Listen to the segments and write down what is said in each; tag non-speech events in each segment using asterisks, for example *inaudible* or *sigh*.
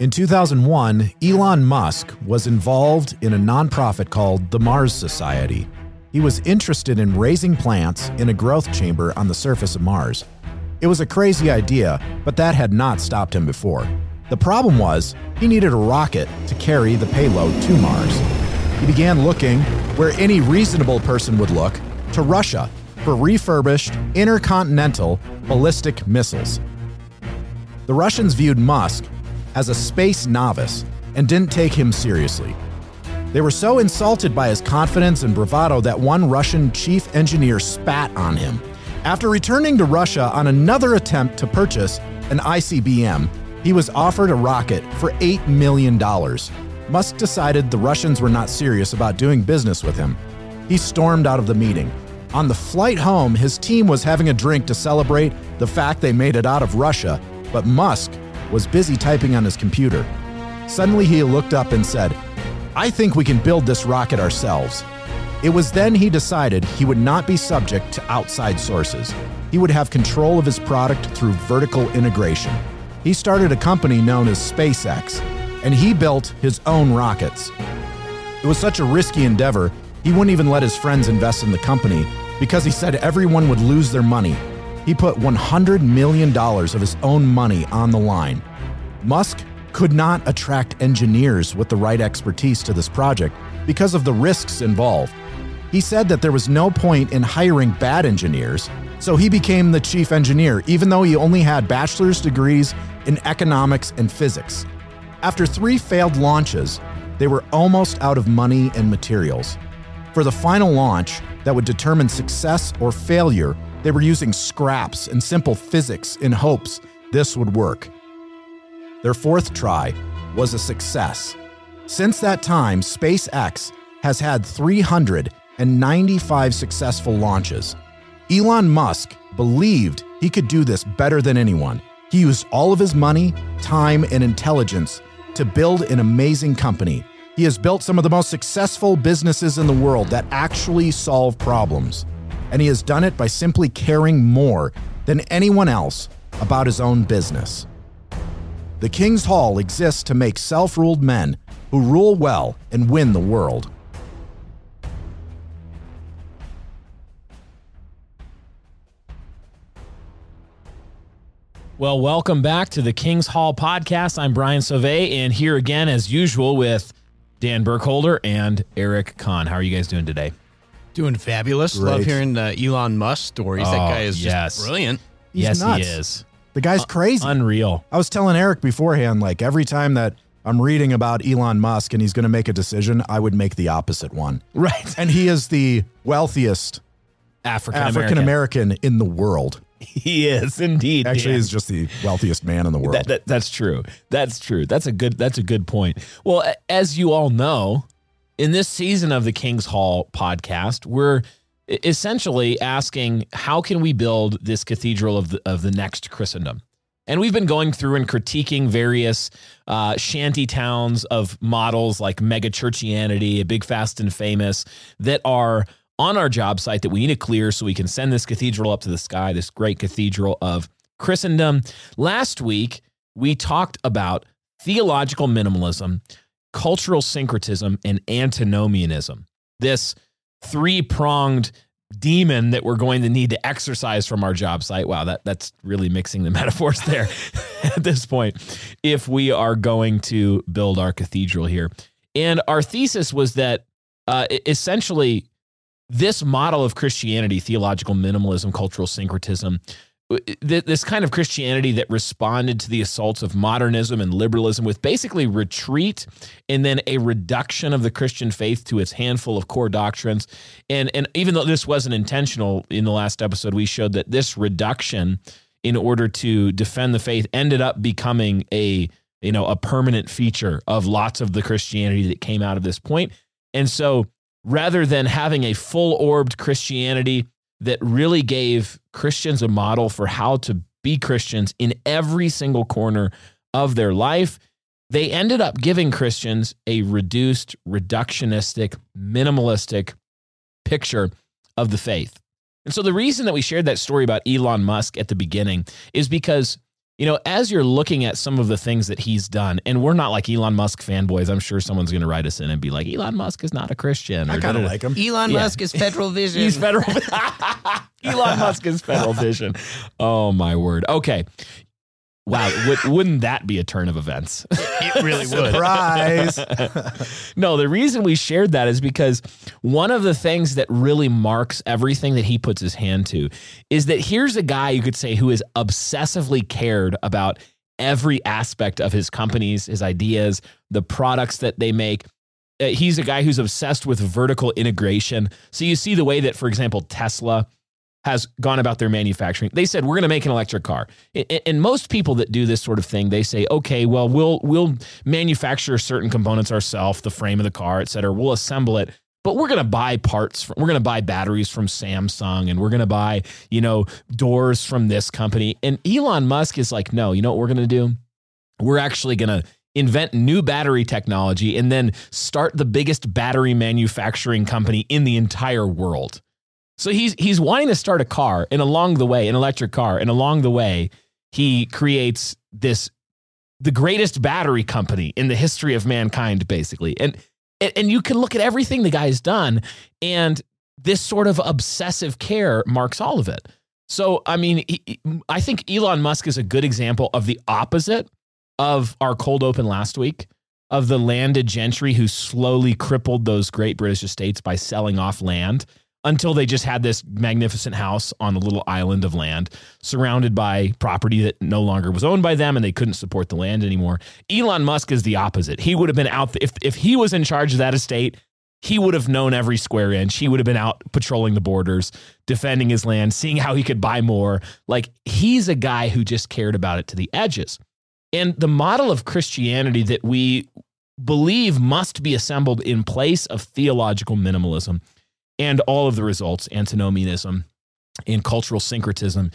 In 2001, Elon Musk was involved in a nonprofit called the Mars Society. He was interested in raising plants in a growth chamber on the surface of Mars. It was a crazy idea, but that had not stopped him before. The problem was, he needed a rocket to carry the payload to Mars. He began looking where any reasonable person would look to Russia for refurbished intercontinental ballistic missiles. The Russians viewed Musk as a space novice and didn't take him seriously. They were so insulted by his confidence and bravado that one Russian chief engineer spat on him. After returning to Russia on another attempt to purchase an ICBM, he was offered a rocket for $8 million. Musk decided the Russians were not serious about doing business with him. He stormed out of the meeting. On the flight home, his team was having a drink to celebrate the fact they made it out of Russia, but Musk was busy typing on his computer. Suddenly, he looked up and said, I think we can build this rocket ourselves. It was then he decided he would not be subject to outside sources. He would have control of his product through vertical integration. He started a company known as SpaceX, and he built his own rockets. It was such a risky endeavor, he wouldn't even let his friends invest in the company because he said everyone would lose their money he put $100 million of his own money on the line. Musk could not attract engineers with the right expertise to this project because of the risks involved. He said that there was no point in hiring bad engineers, so he became the chief engineer, even though he only had bachelor's degrees in economics and physics. After three failed launches, they were almost out of money and materials. For the final launch that would determine success or failure, they were using scraps and simple physics in hopes this would work. Their fourth try was a success. Since that time, SpaceX has had 395 successful launches. Elon Musk believed he could do this better than anyone. He used all of his money, time, and intelligence to build an amazing company. He has built some of the most successful businesses in the world that actually solve problems and he has done it by simply caring more than anyone else about his own business. The King's Hall exists to make self ruled men who rule well and win the world. Well, welcome back to the King's Hall podcast. I'm Brian Sauvé, and here again, as usual, with Dan Burkholder and Eric Kahn. How are you guys doing today? Doing fabulous. Great. Love hearing the Elon Musk stories. that Oh, guy is yes. just brilliant. He's yes, nuts. he is. The guy's uh, crazy. Unreal. I was telling Eric beforehand, like every time that I'm reading about Elon Musk and he's going to make a decision, I would make the opposite one. Right. And he is the wealthiest African African American in the world. *laughs* He is indeed. Actually, Dan. he's just the wealthiest man in the world. That, that, that's true. That's true. That's a good. That's a good point. Well, as you all know, in this season of the King's Hall podcast, we're essentially asking how can we build this cathedral of the, of the next Christendom. And we've been going through and critiquing various uh, shanty towns of models like mega churchianity, big fast and famous, that are on our job site that we need to clear so we can send this cathedral up to the sky, this great cathedral of Christendom. Last week, we talked about theological minimalism, cultural syncretism, and antinomianism. This three pronged demon that we're going to need to exercise from our job site. Wow, that, that's really mixing the *laughs* metaphors there *laughs* at this point, if we are going to build our cathedral here. And our thesis was that uh, essentially, this model of Christianity, theological minimalism, cultural syncretism, this kind of Christianity that responded to the assaults of modernism and liberalism with basically retreat and then a reduction of the Christian faith to its handful of core doctrines. And, and even though this wasn't intentional in the last episode, we showed that this reduction in order to defend the faith ended up becoming a you know a permanent feature of lots of the Christianity that came out of this point. And so rather than having a full orbed Christianity that really gave Christians a model for how to be Christians in every single corner of their life, they ended up giving Christians a reduced, reductionistic, minimalistic picture of the faith. And so the reason that we shared that story about Elon Musk at the beginning is because you know, as you're looking at some of the things that he's done, and we're not like Elon Musk fanboys. I'm sure someone's going to write us in and be like, Elon Musk is not a Christian. I kind of like him. Elon Yeah. Musk is Federal *laughs* Vision. He's federal. Vision. *laughs* Elon Musk is federal *laughs* vision. Oh my word. Okay. Wow. Would, wouldn't that be a turn of events? *laughs* it really would. Surprise. *laughs* no, the reason we shared that is because one of the things that really marks everything that he puts his hand to is that here's a guy you could say who is obsessively cared about every aspect of his companies, his ideas, the products that they make. Uh, he's a guy who's obsessed with vertical integration. So you see the way that, for example, Tesla has gone about their manufacturing. They said we're going to make an electric car. And most people that do this sort of thing, they say, okay, well, we'll we'll manufacture certain components ourselves, the frame of the car, et cetera. We'll assemble it, but we're going to buy parts. From, we're going to buy batteries from Samsung, and we're going to buy you know doors from this company. And Elon Musk is like, no, you know what we're going to do? We're actually going to invent new battery technology and then start the biggest battery manufacturing company in the entire world. So he's he's wanting to start a car, and along the way, an electric car, and along the way, he creates this the greatest battery company in the history of mankind, basically. And and you can look at everything the guy's done, and this sort of obsessive care marks all of it. So I mean, he- I think Elon Musk is a good example of the opposite of our cold open last week of the landed gentry who slowly crippled those great British estates by selling off land until they just had this magnificent house on a little island of land surrounded by property that no longer was owned by them and they couldn't support the land anymore. Elon Musk is the opposite. He would have been out if if he was in charge of that estate, he would have known every square inch. He would have been out patrolling the borders, defending his land, seeing how he could buy more. Like he's a guy who just cared about it to the edges. And the model of Christianity that we believe must be assembled in place of theological minimalism and all of the results, antinomianism and cultural syncretism,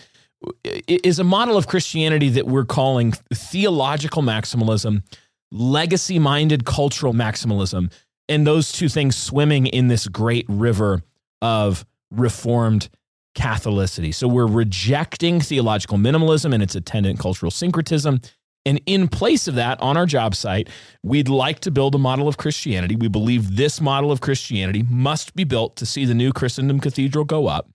is a model of Christianity that we're calling theological maximalism, legacy minded cultural maximalism, and those two things swimming in this great river of reformed Catholicity. So we're rejecting theological minimalism and its attendant cultural syncretism. And in place of that, on our job site, we'd like to build a model of Christianity. We believe this model of Christianity must be built to see the new Christendom Cathedral go up.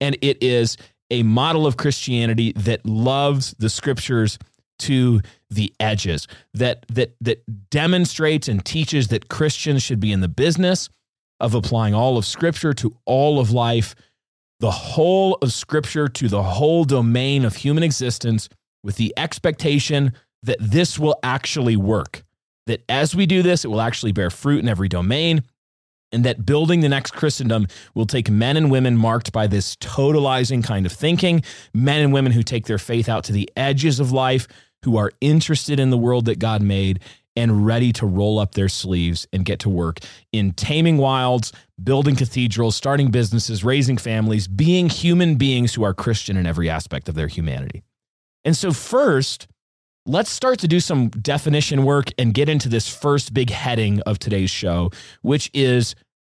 And it is a model of Christianity that loves the scriptures to the edges, that, that, that demonstrates and teaches that Christians should be in the business of applying all of scripture to all of life, the whole of scripture to the whole domain of human existence, with the expectation that this will actually work. That as we do this, it will actually bear fruit in every domain, and that building the next Christendom will take men and women marked by this totalizing kind of thinking, men and women who take their faith out to the edges of life, who are interested in the world that God made and ready to roll up their sleeves and get to work in taming wilds, building cathedrals, starting businesses, raising families, being human beings who are Christian in every aspect of their humanity. And so, first, let's start to do some definition work and get into this first big heading of today's show, which is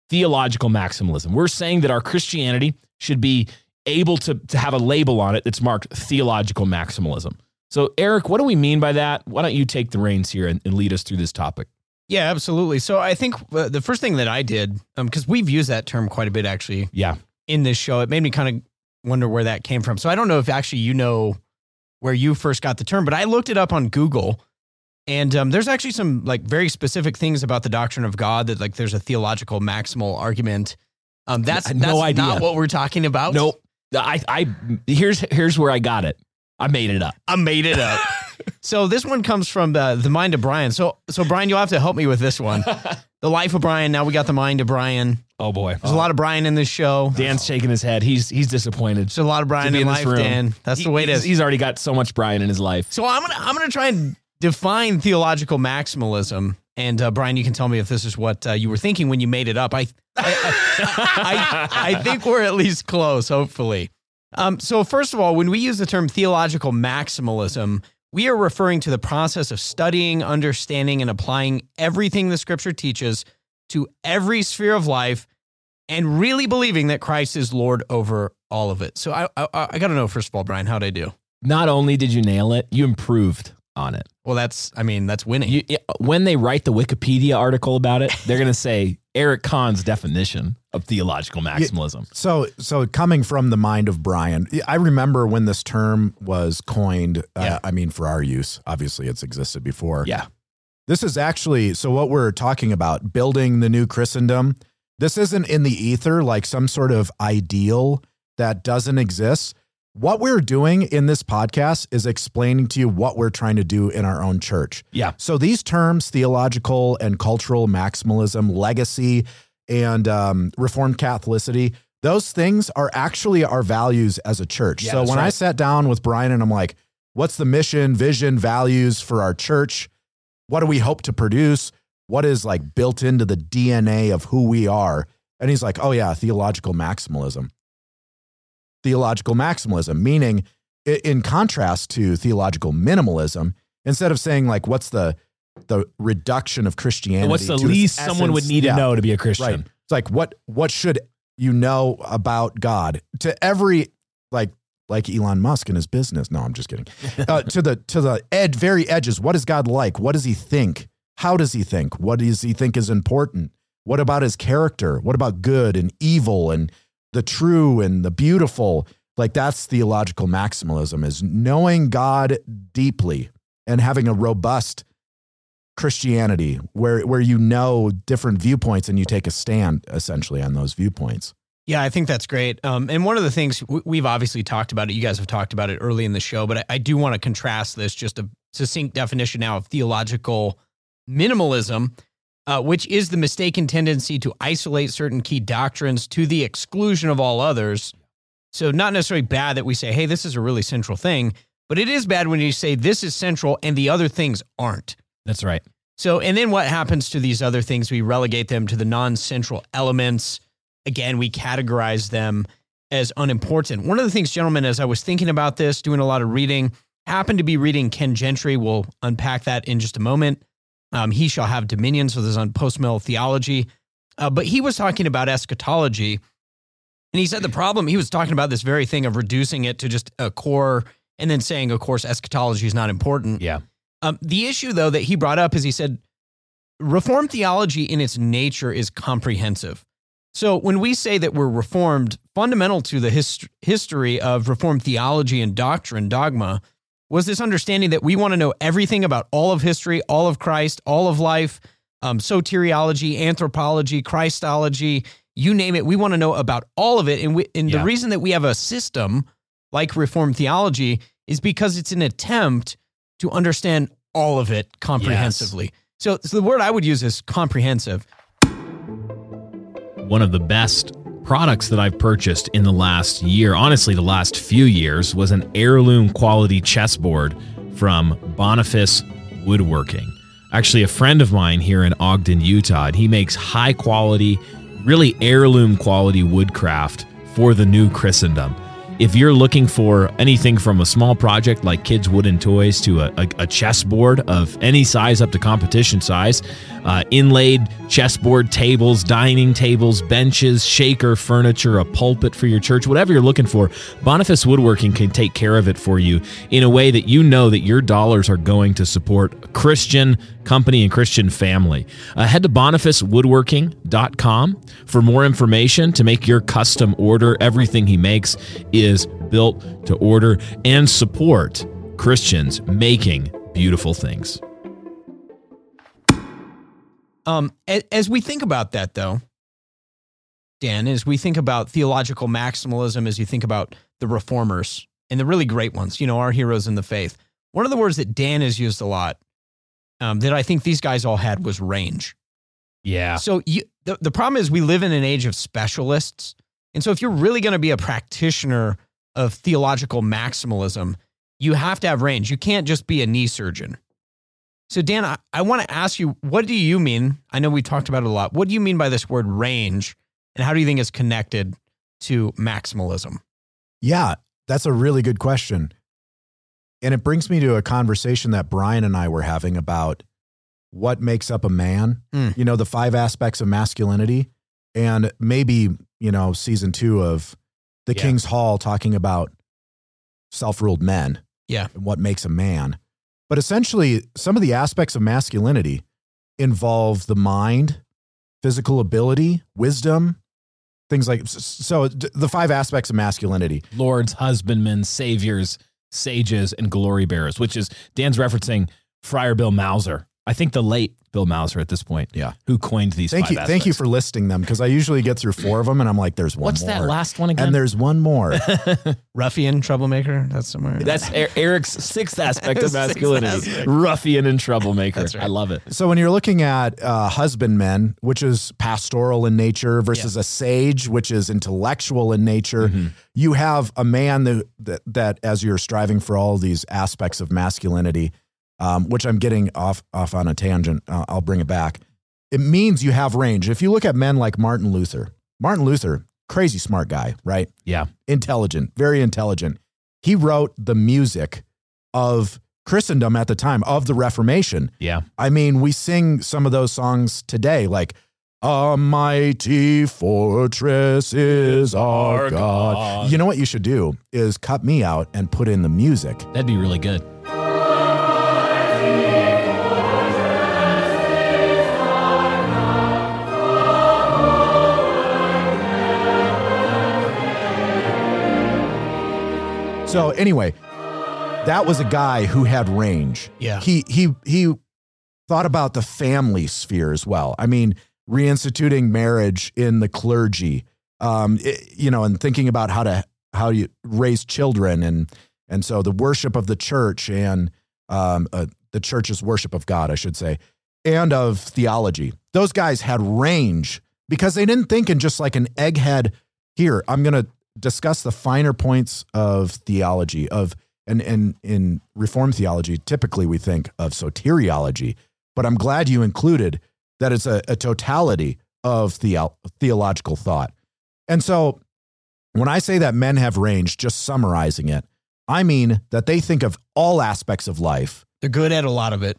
theological maximalism. We're saying that our Christianity should be able to, to have a label on it that's marked theological maximalism. So, Eric, what do we mean by that? Why don't you take the reins here and, and lead us through this topic? Yeah, absolutely. So I think uh, the first thing that I did, because we've used that term quite a bit actually Yeah. in this show, it made me kind of wonder where that came from. So I don't know if actually you know where you first got the term, but I looked it up on Google. And um, there's actually some like very specific things about the doctrine of God that like there's a theological maximal argument. Um, that's, had no idea. not what we're talking about. Nope. I, I, here's, here's where I got it. I made it up. I made it up. *laughs* so this one comes from the, the mind of Brian. So so Brian, you'll have to help me with this one. *laughs* the life of Brian. Now we got the mind of Brian. Oh boy. There's a lot of Brian in this show. Dan's shaking his head. He's, he's disappointed. There's a lot of Brian in in this life, room. Dan. That's the way it is. he's, he's already got so much Brian in his life. So I'm gonna I'm gonna try and define theological maximalism. And uh, Brian, you can tell me if this is what uh, you were thinking when you made it up. I I, I, I think we're at least close, hopefully. Um, so first of all, when we use the term theological maximalism, we are referring to the process of studying, understanding, and applying everything the Scripture teaches to every sphere of life, and really believing that Christ is Lord over all of it. So I I, I got to know first of all, Brian, how'd I do? Not only did you nail it, you improved on it. Well, that's I mean that's winning. You, when they write the Wikipedia article about it, they're going to say Eric Kahn's definition of theological maximalism. So, so coming from the mind of Brian, I remember when this term was coined. Uh, I mean, for our use, obviously, it's existed before. Yeah. This is actually so. What we're talking about, building the new Christendom. This isn't in the ether, like some sort of ideal that doesn't exist. What we're doing in this podcast is explaining to you what we're trying to do in our own church. Yeah. So these terms, theological and cultural maximalism, legacy, and um, Reformed Catholicity, those things are actually our values as a church. Yeah, so when I sat down with Brian and I'm like, what's the mission, vision, values for our church? What do we hope to produce? What is like built into the DNA of who we are? And he's like, oh, yeah, theological maximalism. Theological maximalism, meaning in contrast to theological minimalism, instead of saying like, what's the the reduction of Christianity? What's the least someone would need Yeah. to know to be a Christian? Right. It's like what what should you know about God? To every like like Elon Musk and his business. No, I'm just kidding. *laughs* Uh, to the to the ed very edges. What is God like? What does he think? How does he think? What does he think is important? What about his character? What about good and evil and the true and the beautiful? Like that's theological maximalism is knowing God deeply and having a robust Christianity where where you know different viewpoints and you take a stand essentially on those viewpoints. Yeah, I think that's great. Um, and one of the things we've obviously talked about it, you guys have talked about it early in the show, but I, I do want to contrast this, just a succinct definition now of theological minimalism, uh, which is the mistaken tendency to isolate certain key doctrines to the exclusion of all others. So, not necessarily bad that we say, hey, this is a really central thing, but it is bad when you say this is central and the other things aren't. That's right. So, and then what happens to these other things? We relegate them to the non central elements. Again, we categorize them as unimportant. One of the things, gentlemen, as I was thinking about this, doing a lot of reading, happened to be reading Ken Gentry. We'll unpack that in just a moment. Um, he shall have dominion. So, this is on post theology. Uh, but he was talking about eschatology. And he said the problem, he was talking about this very thing of reducing it to just a core and then saying, of course, eschatology is not important. Yeah. Um, the issue, though, that he brought up is he said Reformed theology in its nature is comprehensive. So when we say that we're Reformed, fundamental to the hist- history of Reformed theology and doctrine, dogma, was this understanding that we want to know everything about all of history, all of Christ, all of life, um, soteriology, anthropology, Christology, you name it. We want to know about all of it. And, we, and Yeah. the reason that we have a system like Reformed theology is because it's an attempt to understand all of it comprehensively. So, so the word I would use is comprehensive. one of the best products that I've purchased in the last year, honestly, the last few years, was an heirloom quality chessboard from Boniface Woodworking. Actually, a friend of mine here in Ogden, Utah, and he makes high quality, really heirloom quality woodcraft for the new Christendom. If you're looking for anything from a small project like kids' wooden toys to a, a, a chessboard of any size up to competition size, uh, inlaid chessboard tables, dining tables, benches, shaker furniture, a pulpit for your church, whatever you're looking for, Boniface Woodworking can take care of it for you in a way that you know that your dollars are going to support Christian company and Christian family. Uh, head to bonifacewoodworking.com for more information to make your custom order. Everything he makes is built to order and support Christians making beautiful things. Um, as, we think about that, though, Dan, as we think about theological maximalism, as you think about the reformers and the really great ones, you know, our heroes in the faith, one of the words that Dan has used a lot um, that I think these guys all had was range. Yeah. So you, the, the problem is we live in an age of specialists. And so if you're really going to be a practitioner of theological maximalism, you have to have range. You can't just be a knee surgeon. So Dan, I, I want to ask you, what do you mean? I know we talked about it a lot. What do you mean by this word range? And how do you think it's connected to maximalism? Yeah, that's a really good question. And it brings me to a conversation that Brian and I were having about what makes up a man, Hmm. you know, the five aspects of masculinity. And maybe, you know, season two of the Yeah. King's Hall talking about self ruled men Yeah. and what makes a man. But essentially, some of the aspects of masculinity involve the mind, physical ability, wisdom, things like so. The five aspects of masculinity. Lords, husbandmen, saviors, sages, and glory bearers, which is Dan's referencing Friar Bill Mouser. I think the late Bill Mouser at this point, Yeah. who coined these. Thank five you, thank you for listing them because I usually get through four of them and I'm like, there's one What's more. that last one again? and there's one more. *laughs* Ruffian, troublemaker. That's somewhere. That's Er- Eric's sixth aspect of *laughs* masculinity: aspect. ruffian and troublemaker. That's right. I love it. So when you're looking at uh, husbandmen, which is pastoral in nature, versus a sage, which is intellectual in nature, Mm-hmm. you have a man that, that that as you're striving for all these aspects of masculinity, um, which I'm getting off off on a tangent. Uh, I'll bring it back. It means you have range. If you look at men like Martin Luther, Martin Luther, crazy smart guy, right? Yeah. intelligent, very intelligent. He wrote the music of Christendom at the time of the Reformation. Yeah. I mean, we sing some of those songs today, like "A mighty fortress is our, God. God. You know what you should do is cut me out and put in the music. That'd be really good. So anyway, that was a guy who had range. Yeah. He he he thought about the family sphere as well. I mean, reinstituting marriage in the clergy, um, it- you know, and thinking about how to how you raise children and and so the worship of the church and um, uh, the church's worship of God, I should say, and of theology. Those guys had range because they didn't think in just like an egghead. Here, I'm going to discuss the finer points of theology of and and in reform theology typically we think of soteriology but i'm glad you included that it's a, a totality of theo- theological thought and so when i say that men have range just summarizing it i mean that they think of all aspects of life They're good at a lot of it.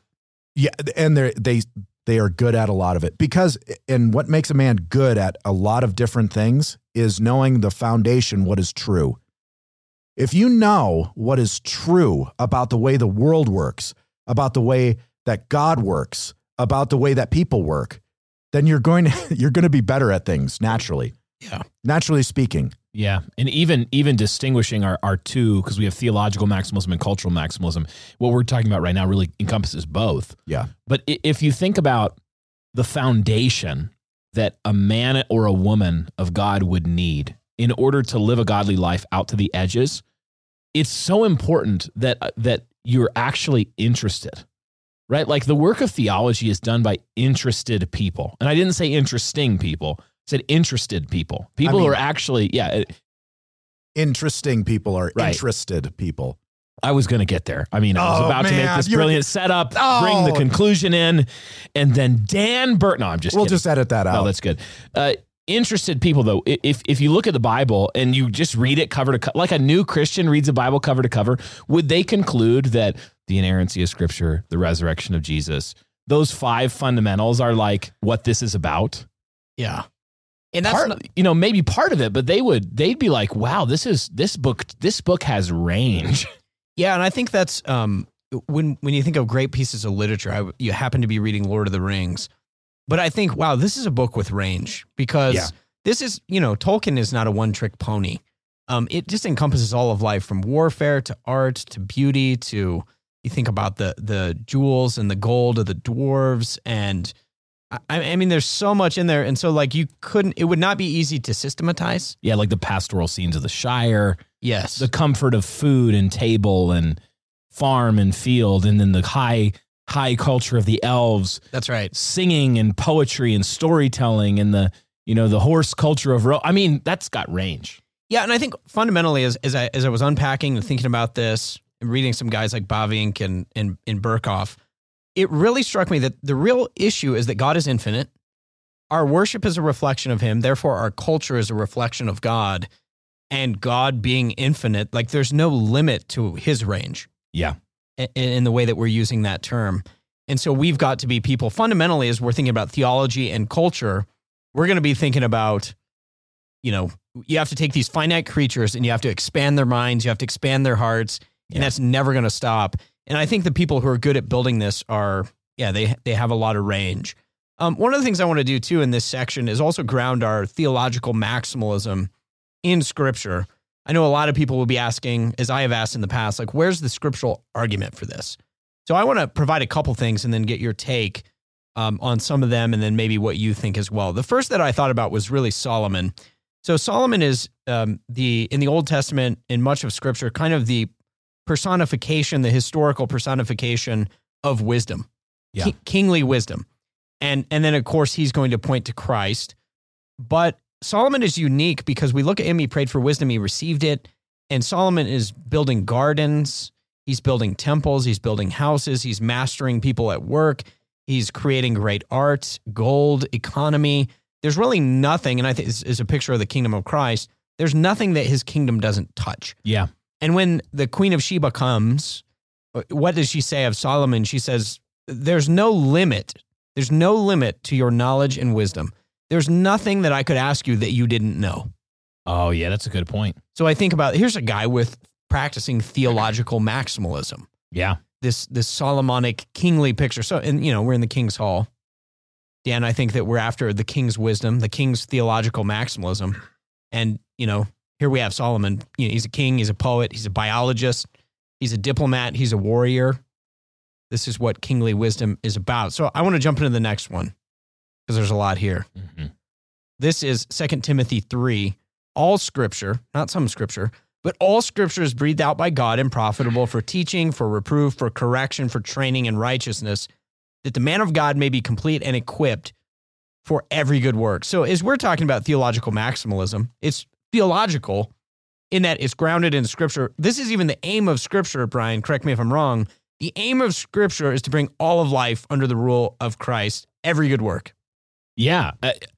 yeah, and they they they are good at a lot of it because and what makes a man good at a lot of different things is knowing the foundation what is true. If you know what is true about the way the world works, about the way that God works, about the way that people work, then you're going to *laughs* you're going to be better at things naturally. Yeah. Naturally speaking. Yeah, and even even distinguishing our our two because we have theological maximalism and cultural maximalism. What we're talking about right now really encompasses both. Yeah. But if you think about the foundation that a man or a woman of God would need in order to live a godly life out to the edges, it's so important that uh, that you're actually interested. Right? Like the work of theology is done by interested people. And I didn't say interesting people. I said interested people. People mean- who are actually yeah, Interesting people are Right. interested people. I was going to get there. I mean, I was Oh, about to make man, this you're- brilliant setup, Oh. bring the conclusion in, and then Dan Burt. No, I'm just We'll kidding. just edit that No, out. that's good. Uh, interested people, though, if if you look at the Bible and you just read it cover to cover, like a new Christian reads the Bible cover to cover, would they conclude that the inerrancy of Scripture, the resurrection of Jesus, those five fundamentals are like what this is about? Yeah. And that's Part, not, you know, maybe part of it, but they would they'd be like, "Wow, this is this book. This book has range." *laughs* yeah, and I think that's um when when you think of great pieces of literature, I, you happen to be reading Lord of the Rings, but I think wow, this is a book with range because Yeah. this is you know Tolkien is not a one trick pony. Um, it just encompasses all of life from warfare to art to beauty to you think about the the jewels and the gold of the dwarves and I, I mean there's so much in there and so like you couldn't it would not be easy to systematize. Yeah, like the pastoral scenes of the Shire, Yes. the comfort of food and table and farm and field, and then the high high culture of the elves, that's right. singing and poetry and storytelling, and the you know the horse culture of Rohan. I mean, that's got range. Yeah, and I think fundamentally, as as I as I was unpacking and thinking about this and reading some guys like Bavinck and and and Berkhof, it really struck me that the real issue is that God is infinite. Our worship is a reflection of Him. Therefore, our culture is a reflection of God. And God being infinite, like there's no limit to His range Yeah, in, in the way that we're using that term. And so we've got to be people fundamentally as we're thinking about theology and culture, we're going to be thinking about you know, you have to take these finite creatures and you have to expand their minds, you have to expand their hearts, and Yeah. that's never going to stop. And I think the people who are good at building this are, yeah, they they have a lot of range. Um, one of the things I want to do too in this section is also ground our theological maximalism in Scripture. I know a lot of people will be asking, as I have asked in the past, like, where's the scriptural argument for this? So I want to provide a couple things and then get your take um, on some of them and then maybe what you think as well. The first that I thought about was really Solomon. So Solomon is um, the in the Old Testament in much of Scripture kind of the personification, the historical personification of wisdom, Yeah. Ki- kingly wisdom, and and then of course he's going to point to Christ. But Solomon is unique because we look at him. He prayed for wisdom. He received it, and Solomon is building gardens. He's building temples. He's building houses. He's mastering people at work. He's creating great art, gold, economy. There's really nothing, and I think this is a picture of the kingdom of Christ. There's nothing that his kingdom doesn't touch. Yeah. And when the Queen of Sheba comes, what does she say of Solomon? She says, There's no limit. There's no limit to your knowledge and wisdom. There's nothing that I could ask you that you didn't know. Oh, yeah, that's a good point. So I think about here's a guy with practicing theological maximalism. Yeah. This this Solomonic kingly picture. So and you know, we're in the king's hall. Dan, I think that we're after the king's wisdom, the king's theological maximalism. And, you know, here we have Solomon. You know, he's a king, he's a poet, he's a biologist, he's a diplomat, he's a warrior. This is what kingly wisdom is about. So I want to jump into the next one because there's a lot here. Mhm. This is 2 Timothy 3. All scripture, not some scripture, but all scripture is breathed out by God and profitable for teaching, for reproof, for correction, for training in righteousness, that the man of God may be complete and equipped for every good work. So, as we're talking about theological maximalism, it's theological in that it's grounded in scripture. This is even the aim of scripture, Brian. Correct me if I'm wrong. The aim of scripture is to bring all of life under the rule of Christ, every good work. Yeah,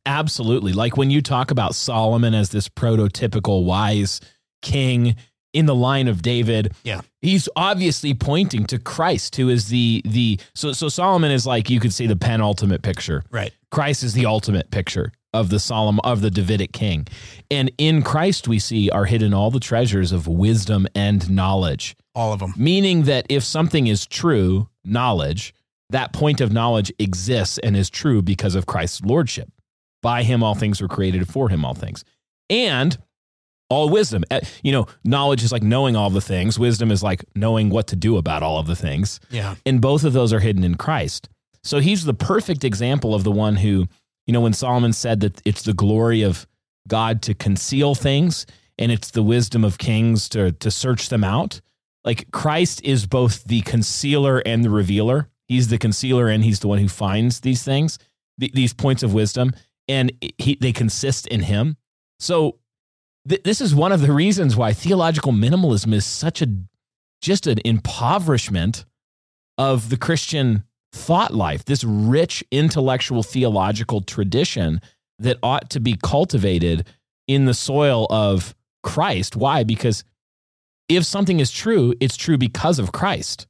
absolutely. Like when you talk about Solomon as this prototypical wise king in the line of David, Yeah. he's obviously pointing to Christ, who is the the so so Solomon is like you could see the penultimate picture. Right. Christ is the ultimate picture of the Solomon of the Davidic king, and in Christ we see are hidden all the treasures of wisdom and knowledge. All of them. Meaning that if something is true, knowledge, that point of knowledge exists and is true because of Christ's lordship. By him, all things were created, for him, all things. And all wisdom. Uh, You know, knowledge is like knowing all the things, wisdom is like knowing what to do about all of the things. Yeah. And both of those are hidden in Christ. So he's the perfect example of the one who, you know, when Solomon said that it's the glory of God to conceal things and it's the wisdom of kings to to search them out. Like Christ is both the concealer and the revealer. He's the concealer and he's the one who finds these things, th- these points of wisdom, and he, they consist in him. So th- this is one of the reasons why theological minimalism is such a just an impoverishment of the Christian thought life, this rich intellectual theological tradition that ought to be cultivated in the soil of Christ. Why? Because if something is true, it's true because of Christ.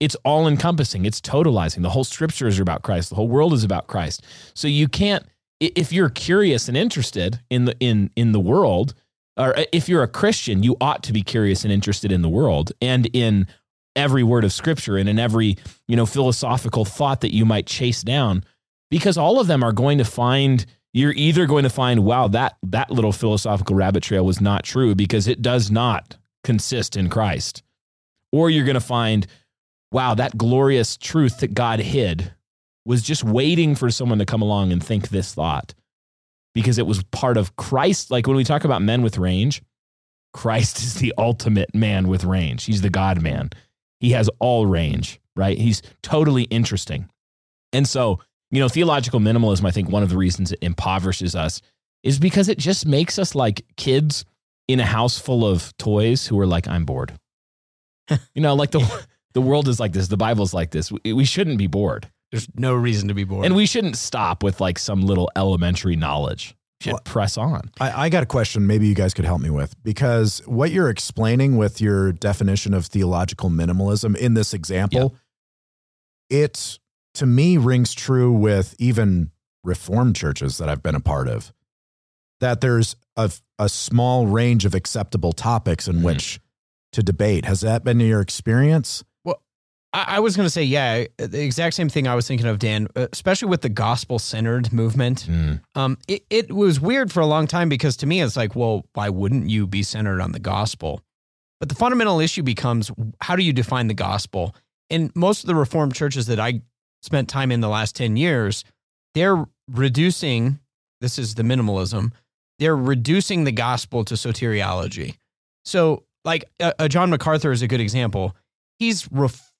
It's all encompassing, it's totalizing. The whole scriptures are about Christ, the whole world is about Christ. So you can't if you're curious and interested in the in in the world, or uh, if you're a Christian, you ought to be curious and interested in the world and in every word of scripture and in every, you know, philosophical thought that you might chase down because all of them are going to find you're either going to find wow that that little philosophical rabbit trail was not true because it does not consist in Christ. Or you're going to find wow that glorious truth that God hid was just waiting for someone to come along and think this thought because it was part of Christ. Like when we talk about men with range Christ is the ultimate man with range. He's the God man he has all range, right? He's totally interesting. And so, you know, theological minimalism, I think one of the reasons it impoverishes us is because it just makes us like kids in a house full of toys who are like, I'm bored. *laughs* you know, like the, *laughs* the world is like this, the Bible's like this. We, we shouldn't be bored. There's no reason to be bored. And we shouldn't stop with like some little elementary knowledge. Should Well- press on. I, I got a question maybe you guys could help me with because what you're explaining with your definition of theological minimalism in this example, it to me rings true with even reformed churches that I've been a part of. that there's a, a small range of acceptable topics in Mhm. which to debate. Has that been your experience? I, I was going to say, yeah, the exact same thing I was thinking of, Dan, uh, especially with the gospel centered movement. Mm. Um, it, it was weird for a long time because to me, it's like, well, why wouldn't you be centered on the gospel? But the fundamental issue becomes how do you define the gospel? In most of the Reformed churches that I spent time in the last 10 years, they're reducing, this is the minimalism, they're reducing the gospel to soteriology. So, like uh, uh, John MacArthur is a good example. He's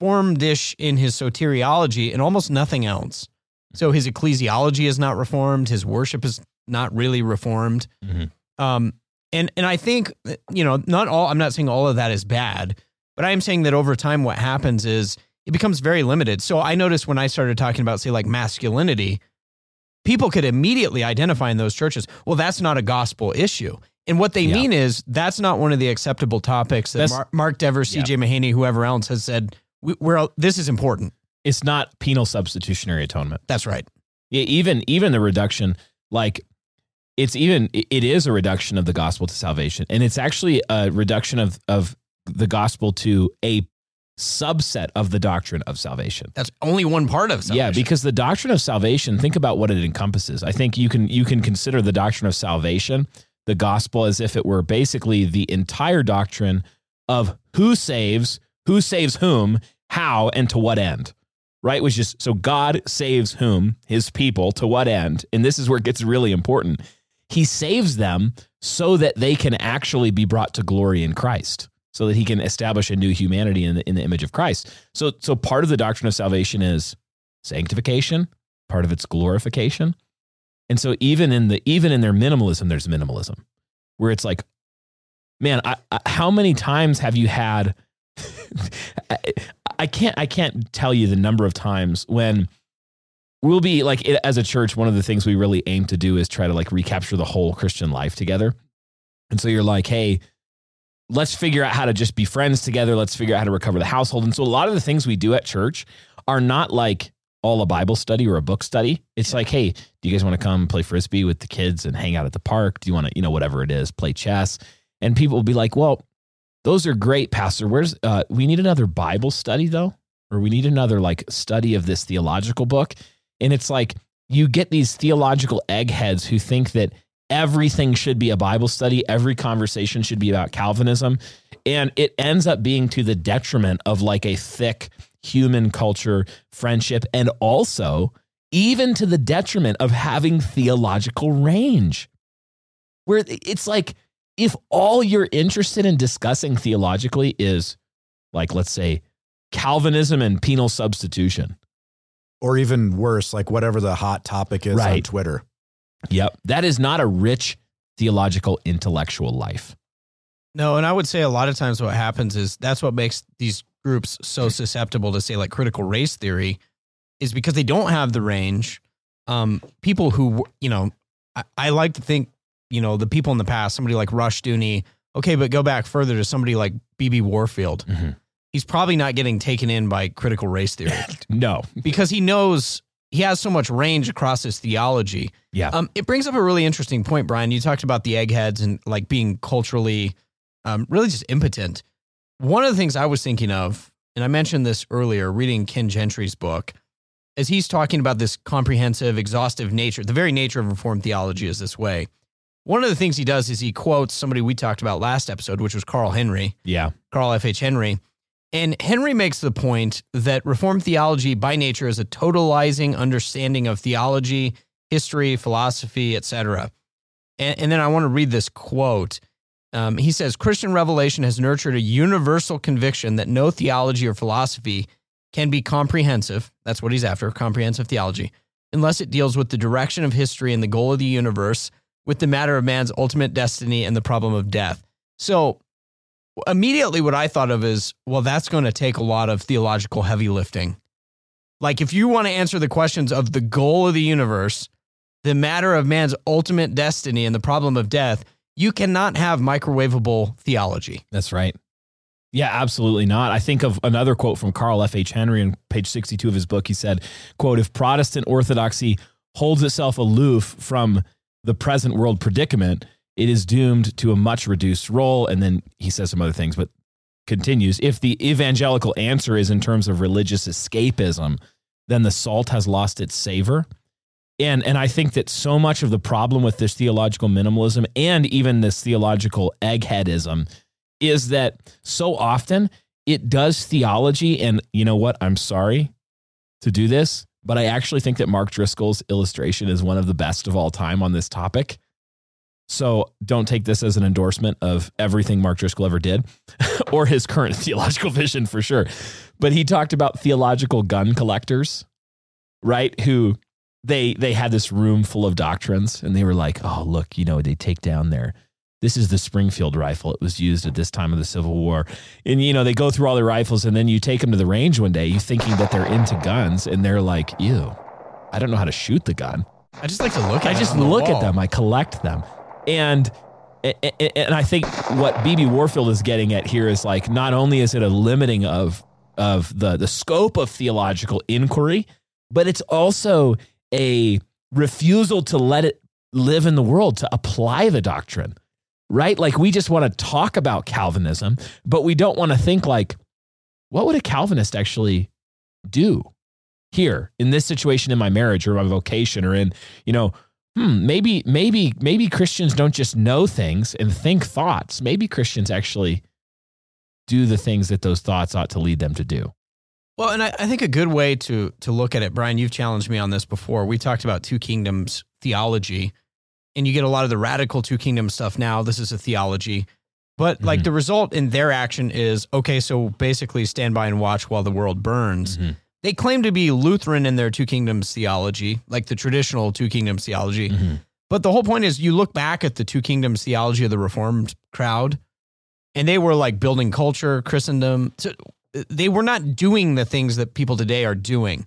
reformed-ish in his soteriology and almost nothing else. So his ecclesiology is not reformed. His worship is not really reformed. Mhm. Um, and and I think you know, not all. I'm not saying all of that is bad, but I am saying that over time, what happens is it becomes very limited. So I noticed when I started talking about, say, like masculinity, people could immediately identify in those churches. Well, that's not a gospel issue. And what they Yeah. mean is that's not one of the acceptable topics that Mar- Mark Dever, C.J. Mahaney, whoever else has said. We, we're this is important. It's not penal substitutionary atonement. That's right. Yeah, even even the reduction, like it's even it it is a reduction of the gospel to salvation, and it's actually a reduction of of the gospel to a subset of the doctrine of salvation. That's only one part of salvation. Yeah, because the doctrine of salvation, think about what it encompasses. I think you can you can consider the doctrine of salvation, the gospel as if it were basically the entire doctrine of who saves, who saves whom, how and to what end. Right? Which is so God saves whom? His people to what end? And this is where it gets really important. He saves them so that they can actually be brought to glory in Christ. So that he can establish a new humanity in the, in the image of Christ. So, so part of the doctrine of salvation is sanctification part of its glorification and so even in the even in their minimalism there's minimalism where it's like man I, I, how many times have you had *laughs* I, I can't i can't tell you the number of times when we'll be like it, as a church one of the things we really aim to do is try to like recapture the whole christian life together and so you're like hey let's figure out how to just be friends together let's figure out how to recover the household and so a lot of the things we do at church are not like all a Bible study or a book study. It's like, hey, do you guys want to come play frisbee with the kids and hang out at the park? Do you want to, you know, whatever it is, play chess? And people will be like, well, those are great, Pastor. Where's uh, we need another Bible study though, or we need another like study of this theological book. And it's like you get these theological eggheads who think that everything should be a Bible study, every conversation should be about Calvinism, and it ends up being to the detriment of like a thick human culture, friendship, and also even to the detriment of having theological range. Where it's like, if all you're interested in discussing theologically is, like, let's say, Calvinism and penal substitution. Or even worse, like whatever the hot topic is on Twitter. Yep. That is not a rich theological intellectual life. No, and I would say a lot of times what happens is that's what makes these groups so susceptible to say like critical race theory is because they don't have the range. Um, people who you know, I, I like to think you know the people in the past, somebody like Rushdoony. Okay, but go back further to somebody like B.B. Warfield. Mhm. He's probably not getting taken in by critical race theory *laughs* No. because he knows he has so much range across his theology. Yeah. Um, it brings up a really interesting point, Brian. You talked about the eggheads and like being culturally, um, really just impotent. One of the things I was thinking of, and I mentioned this earlier, reading Ken Gentry's book, is he's talking about this comprehensive, exhaustive nature. The very nature of Reformed theology is this way. One of the things he does is he quotes somebody we talked about last episode, which was Carl Henry. Yeah. Carl F.H. Henry. And Henry makes the point that Reformed theology by nature is a totalizing understanding of theology, history, philosophy, etc. And, and then I want to read this quote. Um, he says Christian revelation has nurtured a universal conviction that no theology or philosophy can be comprehensive. That's what he's after, comprehensive theology, unless it deals with the direction of history and the goal of the universe, with the matter of man's ultimate destiny and the problem of death. So immediately what I thought of is, well, that's going to take a lot of theological heavy lifting. Like if you want to answer the questions of the goal of the universe, the matter of man's ultimate destiny and the problem of death, you cannot have microwavable theology. That's right. Yeah, absolutely not. I think of another quote from Carl F. H. Henry on page 62 of his book. He said, quote, if Protestant orthodoxy holds itself aloof from the present world predicament, it is doomed to a much reduced role. And then he says some other things, but continues if the evangelical answer is in terms of religious escapism, then the salt has lost its savor. And, and I think that so much of the problem with this theological minimalism and even this theological eggheadism is that so often it does theology. And you know what? I'm sorry to do this, but I actually think that Mark Driscoll's illustration is one of the best of all time on this topic. So don't take this as an endorsement of everything Mark Driscoll ever did *laughs* or his current *laughs* theological vision for sure. But he talked about theological gun collectors, right? Who they they had this room full of doctrines and they were like, "Oh, look, you know, they take down their this is the Springfield rifle. It was used at this time of the Civil War. And, you know, they go through all their rifles and then you take them to the range one day, you thinking that they're into guns and they're like, ew, I don't know how to shoot the gun. I just like to look at I just look at them. I collect them. And and I think what BB Warfield is getting at here is like not only is it a limiting of of the the scope of theological inquiry, but it's also a refusal to let it live in the world to apply the doctrine right? Like we just want to talk about Calvinism, but we don't want to think like, what would a Calvinist actually do here in this situation in my marriage or my vocation or in, you know, hmm, maybe, maybe, maybe Christians don't just know things and think thoughts. Maybe Christians actually do the things that those thoughts ought to lead them to do. Well, and I, I think a good way to to look at it, Brian, you've challenged me on this before. We talked about two kingdoms theology and you get a lot of the radical two kingdom stuff now. This is a theology. But mm-hmm. like the result in their action is okay, so basically stand by and watch while the world burns. Mm-hmm. They claim to be Lutheran in their two kingdoms theology, like the traditional two kingdoms theology. Mm-hmm. But the whole point is you look back at the two kingdoms theology of the reformed crowd, and they were like building culture, Christendom. So they were not doing the things that people today are doing.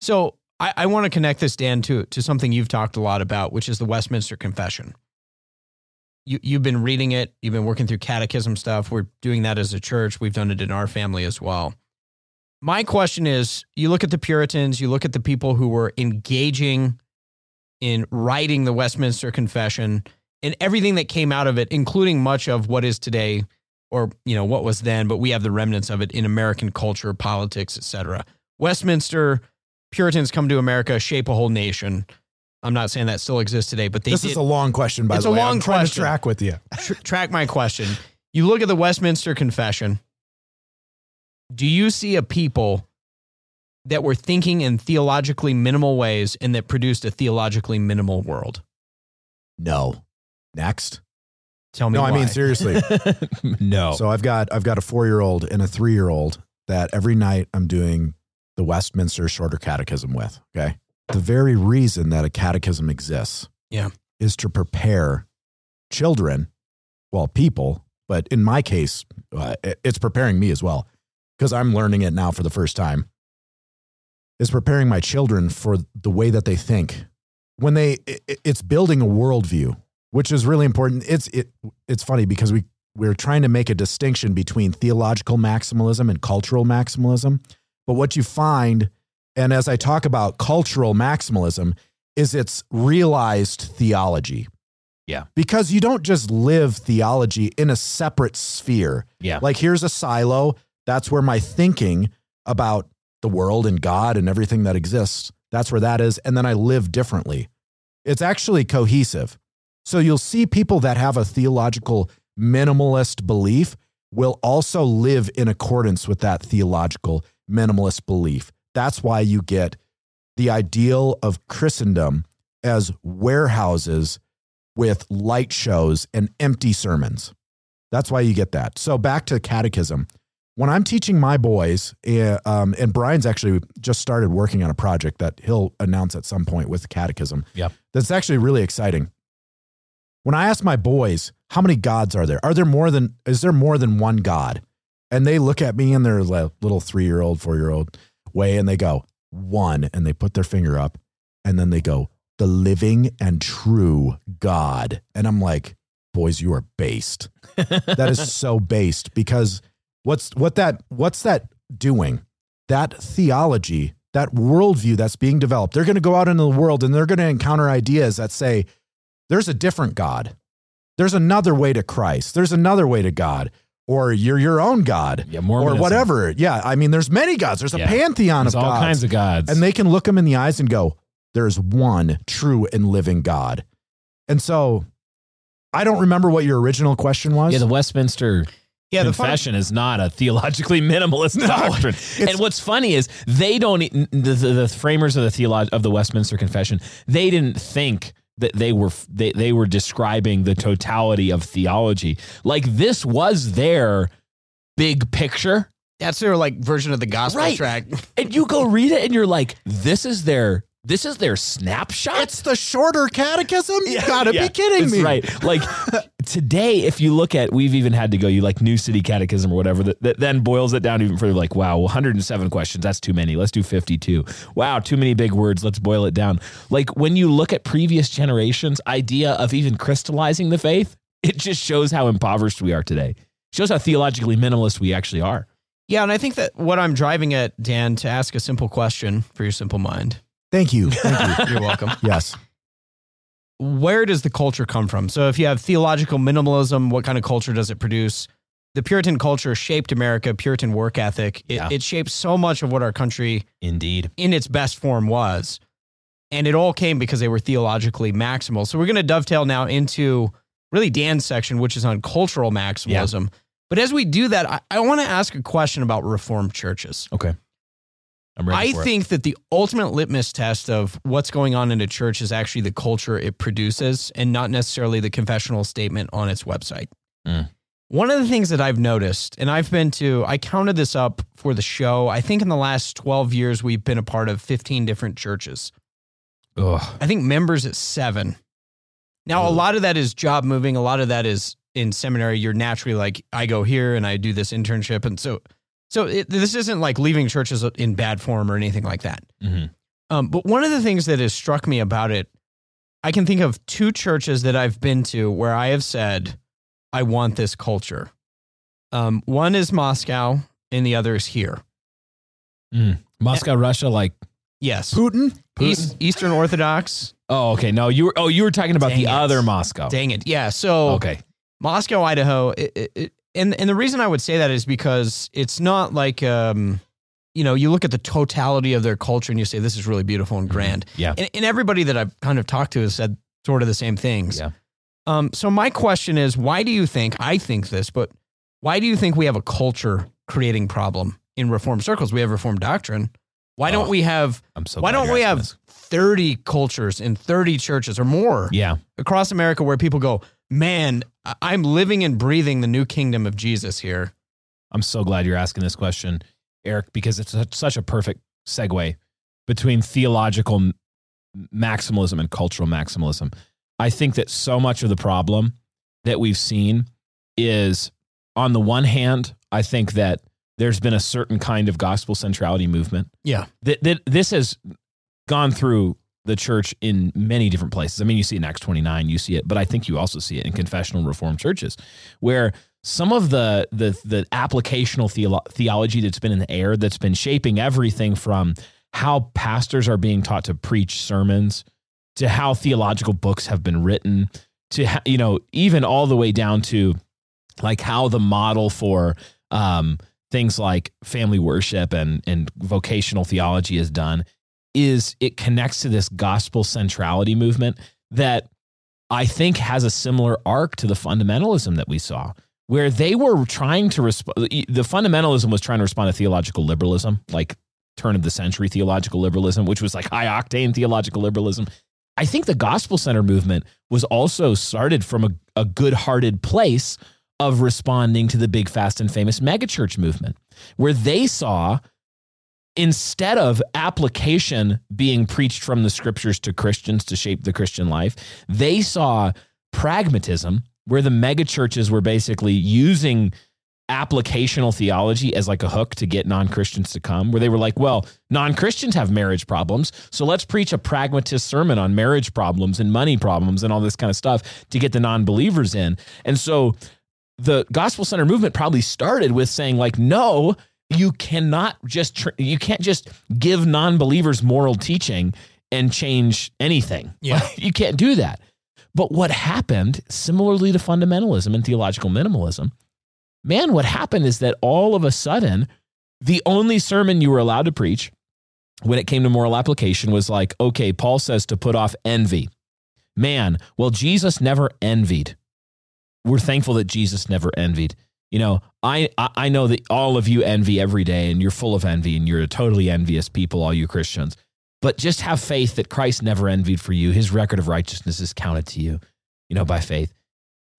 So I, I want to connect this, Dan, to, to something you've talked a lot about, which is the Westminster Confession. You, you've been reading it, you've been working through catechism stuff. We're doing that as a church. We've done it in our family as well. My question is you look at the Puritans, you look at the people who were engaging in writing the Westminster Confession and everything that came out of it, including much of what is today or you know what was then, but we have the remnants of it in American culture, politics, etc. Westminster Puritans come to America, shape a whole nation. I'm not saying that still exists today, but they this did. is a long question, by it's the way. It's a long I'm trying question. to track with you. *laughs* Tr- track my question. You look at the Westminster Confession. Do you see a people that were thinking in theologically minimal ways and that produced a theologically minimal world? No. Next. Tell me. No, why. I mean seriously. *laughs* no. So I've got I've got a four year old and a three year old that every night I'm doing the Westminster Shorter Catechism with. Okay. The very reason that a catechism exists yeah. is to prepare children, well, people, but in my case, uh, it's preparing me as well because I'm learning it now for the first time. Is preparing my children for the way that they think. When they, it, it's building a worldview, which is really important. It's it, it's funny because we we're trying to make a distinction between theological maximalism and cultural maximalism. But what you find, and as I talk about cultural maximalism, is it's realized theology. Yeah. Because you don't just live theology in a separate sphere. Yeah. Like here's a silo. That's where my thinking about the world and God and everything that exists, that's where that is. And then I live differently. It's actually cohesive. So you'll see people that have a theological minimalist belief will also live in accordance with that theological minimalist belief. That's why you get the ideal of Christendom as warehouses with light shows and empty sermons. That's why you get that. So back to catechism. When I'm teaching my boys, uh, um, and Brian's actually just started working on a project that he'll announce at some point with catechism. Yeah, that's actually really exciting. When I ask my boys, how many gods are there? Are there more than? Is there more than one God? And they look at me in their little three year old, four year old way, and they go, one, and they put their finger up, and then they go, the living and true God. And I'm like, boys, you are based. *laughs* that is so based because what's what that what's that doing? That theology, that worldview that's being developed, they're going to go out into the world and they're going to encounter ideas that say, there's a different God. There's another way to Christ. There's another way to God. Or you're your own God. Yeah, or whatever. Yeah. I mean, there's many gods. There's a Yeah. pantheon There's of all gods. kinds of gods. and they can look them in the eyes and go, there's one true and living God. And so I don't remember what your original question was. yeah, the Westminster Yeah, the fun- confession is not a theologically *laughs* minimalist doctrine. And what's funny is they don't the, the, the framers of the theolog- of the Westminster Confession they didn't think that they were they, they were describing the totality of theology. Like this was their big picture. that's their like version of the gospel Right. track. *laughs* And you go read it and you're like this is their this is their snapshot. it's the shorter catechism? You gotta Yeah, be kidding me. Right. Like *laughs* today, if you look at, we've even had to go, you like New City Catechism or whatever, that, that then boils it down even further. Like, wow, 107 questions. That's too many. Let's do 52. Wow, too many big words. Let's boil it down. Like when you look at previous generations' idea of even crystallizing the faith, it just shows how impoverished we are today. Shows how theologically minimalist we actually are. Yeah, and I think that what I'm driving at, Dan, to ask a simple question for your simple mind. Thank you. Thank you. *laughs* You're welcome. yes. Where does the culture come from? So, if you have theological minimalism, what kind of culture does it produce? The Puritan culture shaped America, Puritan work ethic. It, Yeah. it shaped so much of what our country Indeed. in its best form was. And it all came because they were theologically maximal. So we're going to dovetail now into really Dan's section, which is on cultural maximalism. But as we do that, I, I want to ask a question about Reformed churches. Okay. I'm ready I for it. think that the ultimate litmus test of what's going on in a church is actually the culture it produces and not necessarily the confessional statement on its website. Mm. One of the things that I've noticed, and I've been to, I counted this up for the show. I think in the last 12 years, we've been a part of 15 different churches. Ugh. I think members at seven. Now, a lot of that is job moving. A lot of that is in seminary. You're naturally like, I go here and I do this internship. And so, so it, this isn't like leaving churches in bad form or anything like that. Mhm. Um, but one of the things that has struck me about it, I can think of two churches that I've been to where I have said, I want this culture. Um, one is Moscow and the other is here. Mm. Moscow, Russia, like, Yes. Putin? East, Eastern Orthodox. oh, okay. No, you were, oh, you were talking about Dang the it. other Moscow. Dang it. Yeah. So Okay. Moscow, Idaho. It, it, and and the reason I would say that is because it's not like um, you know, you look at the totality of their culture and you say this is really beautiful and grand. Yeah. And, and everybody that I've kind of talked to has said sort of the same things. Yeah. Um, so my question is, why do you think I think this, but why do you think we have a culture creating problem in reform circles? We have reform doctrine. Why don't Oh, we have I'm so why don't we have this. 30 cultures in 30 churches or more? Yeah. across America where people go, man, I'm living and breathing the new kingdom of Jesus here. I'm so glad you're asking this question, Eric, because it's such- such a perfect segue between theological maximalism and cultural maximalism. I think that so much of the problem that we've seen is on the one hand, I think that there's been a certain kind of gospel centrality movement. Yeah. That, that this has gone through the church in many different places. I mean, you see it in Acts 29, you see it, but I think you also see it in confessional reformed churches where some of the the the applicational theolo- theology that's been in the air that's been shaping everything from how pastors are being taught to preach sermons to how theological books have been written to ha- you know even all the way down to like how the model for um, things like family worship and and vocational theology is done is it connects to this gospel centrality movement that I think has a similar arc to the fundamentalism that we saw, where they were trying to respond. The fundamentalism was trying to respond to theological liberalism, like turn of the century theological liberalism, which was like high octane theological liberalism. I think the gospel center movement was also started from a, a good hearted place of responding to the big, fast, and famous megachurch movement, where they saw instead of application being preached from the scriptures to Christians to shape the Christian life, they saw pragmatism, where the megachurches were basically using applicational theology as like a hook to get non-Christians to come where they were like well non-Christians have marriage problems so let's preach a pragmatist sermon on marriage problems and money problems and all this kind of stuff to get the non-believers in. And so the gospel center movement probably started with saying like no you cannot just you can't just give non-believers moral teaching and change anything *laughs* Yeah. you can't do that But what happened, similarly to fundamentalism and theological minimalism, man, what happened is that all of a sudden, the only sermon you were allowed to preach when it came to moral application was like, okay, Paul says to put off envy. Man, well, Jesus never envied. We're thankful that Jesus never envied. You know, I I know that all of you envy every day and you're full of envy and you're a totally envious people, all you Christians. But just have faith that Christ never envied for you. His record of righteousness is counted to you, you know, by faith.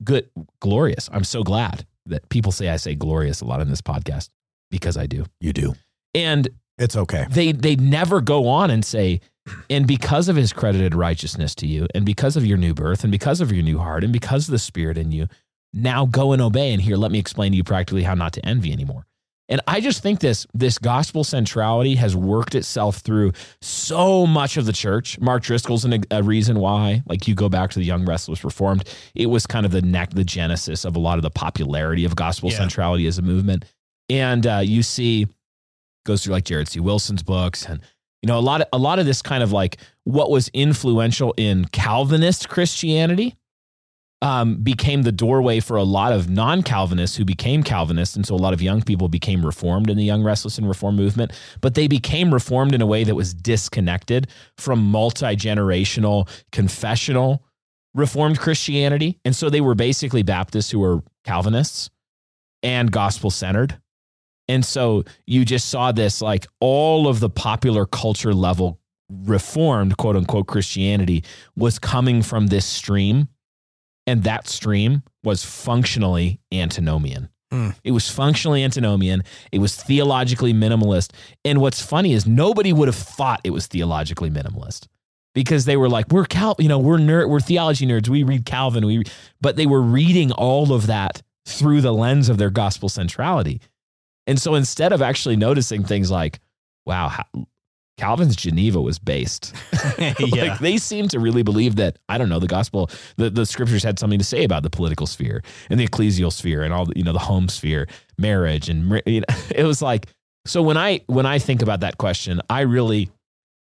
Good, glorious. I'm so glad that people say I say glorious a lot in this podcast because I do. You do. And It's okay. they they never go on and say and because of his credited righteousness to you and because of your new birth and because of your new heart and because of the spirit in you now go and obey and here let me explain to you practically how not to envy anymore and i just think this this gospel centrality has worked itself through so much of the church mark driscoll's an, a reason why like you go back to the young restless reformed it was kind of the neck the genesis of a lot of the popularity of gospel Yeah. centrality as a movement and uh, you see goes through like Jared C. Wilson's books and you know a lot of a lot of this kind of like what was influential in Calvinist Christianity um, became the doorway for a lot of non-Calvinists who became Calvinists, and so a lot of young people became reformed in the Young Restless and Reform movement. But they became reformed in a way that was disconnected from multi-generational confessional Reformed Christianity, and so they were basically Baptists who were Calvinists and gospel-centered. And so you just saw this like all of the popular culture level reformed quote unquote Christianity was coming from this stream. And that stream was functionally antinomian. Hmm. It was functionally antinomian. It was theologically minimalist. And what's funny is nobody would have thought it was theologically minimalist because they were like, we're Cal, you know, we're nerd, we're theology nerds. We read Calvin. We, but they were reading all of that through the lens of their gospel centrality. And so instead of actually noticing things like, wow, how, Calvin's Geneva was based. *laughs* *laughs* yeah. like they seem to really believe that, I don't know, the gospel, the, the scriptures had something to say about the political sphere and the ecclesial sphere and all the, you know, the home sphere, marriage. And you know, *laughs* it was like, so when I, when I think about that question, I really,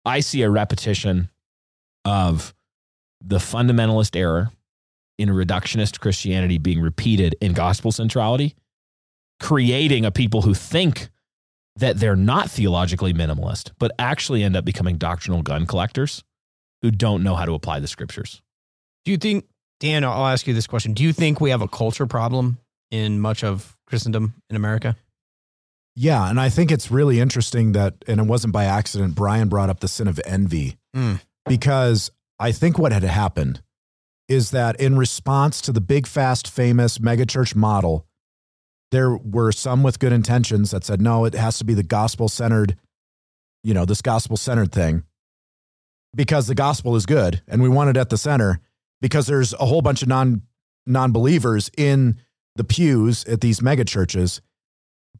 I see a repetition of the fundamentalist error in reductionist Christianity being repeated in gospel centrality creating a people who think that they're not theologically minimalist, but actually end up becoming doctrinal gun collectors who don't know how to apply the scriptures. Do you think, Dan, I'll ask you this question. Do you think we have a culture problem in much of Christendom in America? Yeah, and I think it's really interesting that, and it wasn't by accident, Brian brought up the sin of envy Mm. because I think what had happened is that in response to the big, fast, famous megachurch model, there were some with good intentions that said, no, it has to be the gospel centered, you know, this gospel centered thing because the gospel is good and we want it at the center because there's a whole bunch of non non believers in the pews at these megachurches.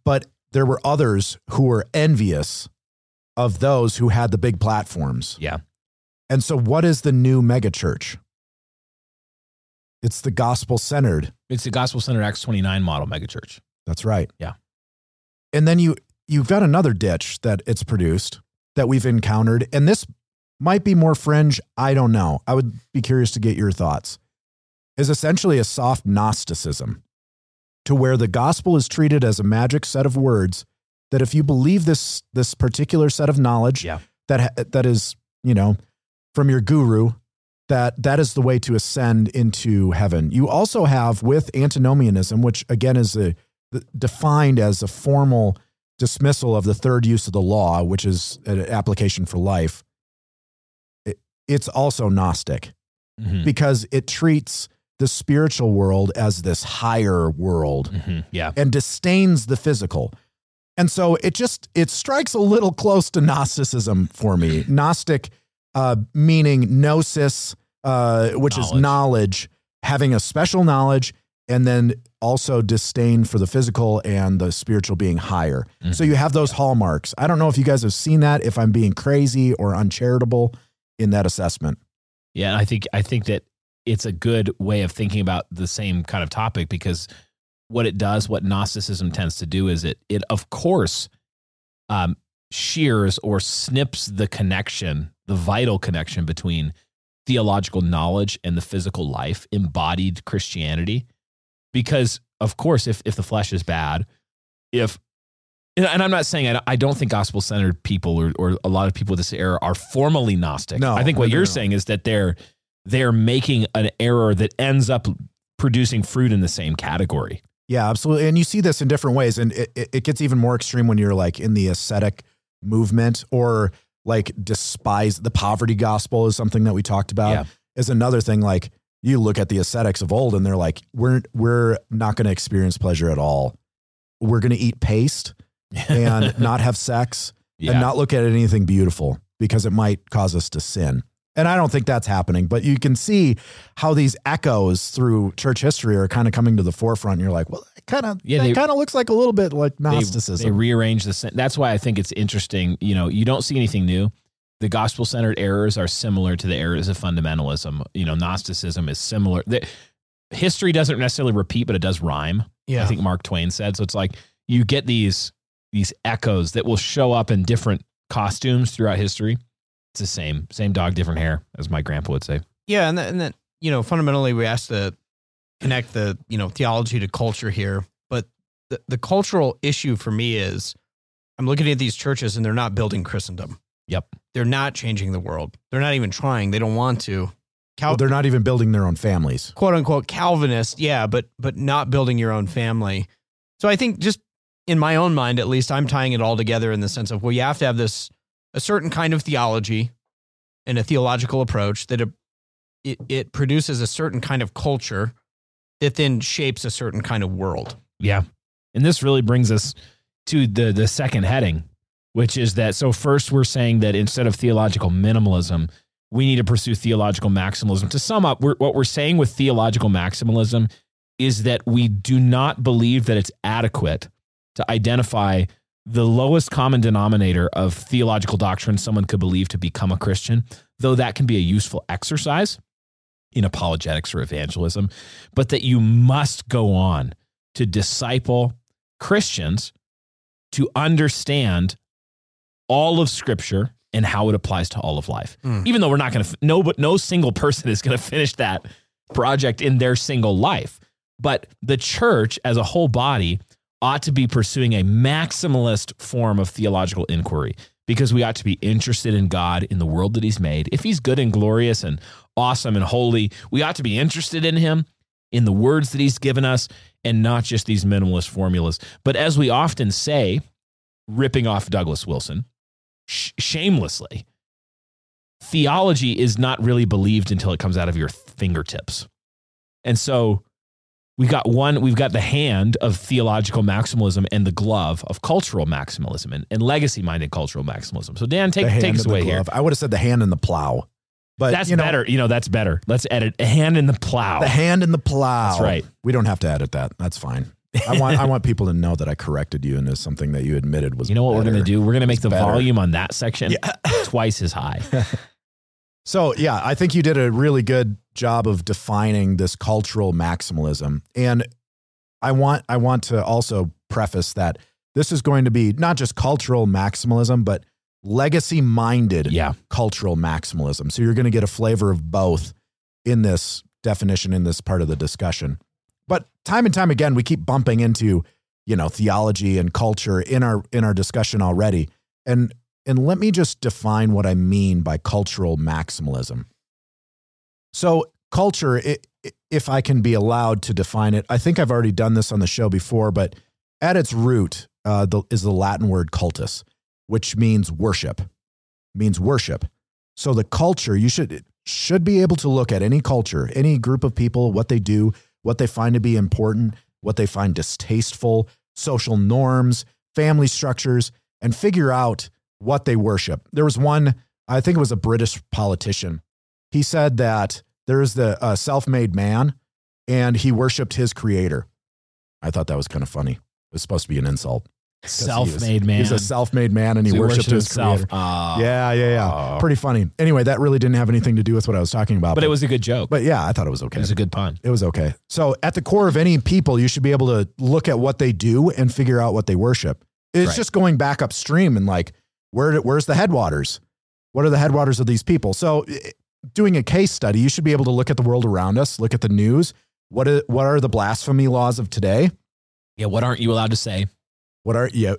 But there were others who were envious of those who had the big platforms. Yeah. And so, what is the new megachurch? It's the gospel centered. It's the gospel centered Acts 29 model megachurch. That's right. Yeah. And then you you've got another ditch that it's produced that we've encountered, and this might be more fringe. I don't know. I would be curious to get your thoughts. Is essentially a soft Gnosticism, to where the gospel is treated as a magic set of words that if you believe this this particular set of knowledge Yeah. that that is you know from your guru that that is the way to ascend into heaven. You also have with antinomianism, which again is a, defined as a formal dismissal of the third use of the law, which is an application for life. It, it's also Gnostic Mhm. because it treats the spiritual world as this higher world Mhm. Yeah. and disdains the physical. And so it just it strikes a little close to Gnosticism for me. Gnostic uh, meaning gnosis, uh, which is Knowledge. knowledge, having a special knowledge, and then also disdain for the physical and the spiritual being higher. So you have those hallmarks. I don't know if you guys have seen that, if I'm being crazy or uncharitable in that assessment. Yeah, I think I think that it's a good way of thinking about the same kind of topic because what it does, what Gnosticism tends to do, is it it of course um, shears or snips the connection, the vital connection between theological knowledge and the physical life embodied Christianity. Because, of course, if, if the flesh is bad, if and I'm not saying I don't think gospel centered people or, or a lot of people of this era are formally Gnostic. No, I think what no, you're no. saying is that they're they're making an error that ends up producing fruit in the same category. Yeah, absolutely. And you see this in different ways. And it, it, it gets even more extreme when you're like in the ascetic movement or like despise the poverty gospel is something that we talked about. Yeah. Is another thing like you look at the ascetics of old and they're like, we're we're not going to experience pleasure at all. We're going to eat paste *laughs* and not have sex Yeah. and not look at anything beautiful because it might cause us to sin. And I don't think that's happening, but you can see how these echoes through church history are kind of coming to the forefront. And you're like, well, it kind of, Yeah, they- kind of looks like a little bit like they, Gnosticism. they rearrange the. That's why I think it's interesting. You know, you don't see anything new. The gospel centered errors are similar to the errors of fundamentalism. You know, Gnosticism is similar. The, history doesn't necessarily repeat, but it does rhyme. Yeah. I think Mark Twain said. So it's like you get these these echoes that will show up in different costumes throughout history. It's the same, same dog, different hair, as my grandpa would say. Yeah, and then, and then you know, fundamentally, we have to connect the you know theology to culture here. But the the cultural issue for me is, I'm looking at these churches and they're not building Christendom. Yep. They're not changing the world. They're not even trying. They don't want to. Cal- Well, they're not even building their own families. quote unquote Calvinist, yeah, but but not building your own family. So I think just in my own mind, at least, I'm tying it all together in the sense of well, you have to have this a certain kind of theology and a theological approach that it it, produces a certain kind of culture that then shapes a certain kind of world. Yeah. And this really brings us to the the second heading, which is that so first we're saying that instead of theological minimalism, we need to pursue theological maximalism. To sum up, we're, what we're saying with theological maximalism is that we do not believe that it's adequate to identify the lowest common denominator of theological doctrine someone could believe to become a Christian, though that can be a useful exercise in apologetics or evangelism, but that you must go on to disciple Christians to understand all of Scripture and how it applies to all of life. Mm. Even though we're not going to, no, but no single person is going *laughs* to finish that project in their single life. But the church as a whole body ought to be pursuing a maximalist form of theological inquiry because we ought to be interested in God, in the world that He's made. If He's good and glorious and awesome and holy, we ought to be interested in Him, in the words that He's given us, and not just these minimalist formulas. But as we often say, ripping off Douglas Wilson sh- shamelessly, theology is not really believed until it comes out of your fingertips. And so we've got one, we've got the hand of theological maximalism and the glove of cultural maximalism and, and legacy minded cultural maximalism. So, Dan, take, take us away here. I would have said the hand and the plow, but That's you know, better. You know, that's better. Let's edit a hand in the plow. The hand in the plow. That's right. We don't have to edit that. That's fine. I want I want *laughs* people to know that I corrected you and is something that you admitted was. you know what we're going to do? We're going to make the better. volume on that section *laughs* twice as high. So yeah, I think you did a really good job of defining this cultural maximalism. And I want I want to also preface that this is going to be not just cultural maximalism, but legacy minded Yeah. cultural maximalism. So you're going to get a flavor of both in this definition in this part of the discussion. But time and time again we keep bumping into, you know, theology and culture in our in our discussion already. And and let me just define what I mean by cultural maximalism. So, culture, i- i- if I can be allowed to define it, I think I've already done this on the show before, but at its root uh, the, is the Latin word cultus, which means worship, means worship. So, the culture, you should should be able to look at any culture, any group of people, what they do, what they find to be important, what they find distasteful, social norms, family structures, and figure out what they worship. There was one, I think it was a British politician. He said that there's the uh, self-made man, and he worshipped his creator. I thought that was kind of funny. It was supposed to be an insult. 'Cause he was- Self made man. He's a self-made man, and he So worshipped his himself. creator. Ah. yeah, yeah, yeah. Oh. Pretty funny. Anyway, that really didn't have anything to do with what I was talking about. But it was a good joke. But yeah, I thought it was okay. It was a good pun. It was okay. So at the core of any people, you should be able to look at what they do and figure out what they worship. It's Right. just going back upstream and like, where where's the headwaters? What are the headwaters of these people? So eh, doing a case study, you should be able to look at the world around us, look at the news. What are, what are the blasphemy laws of today? Yeah, what aren't you allowed to say? What are you?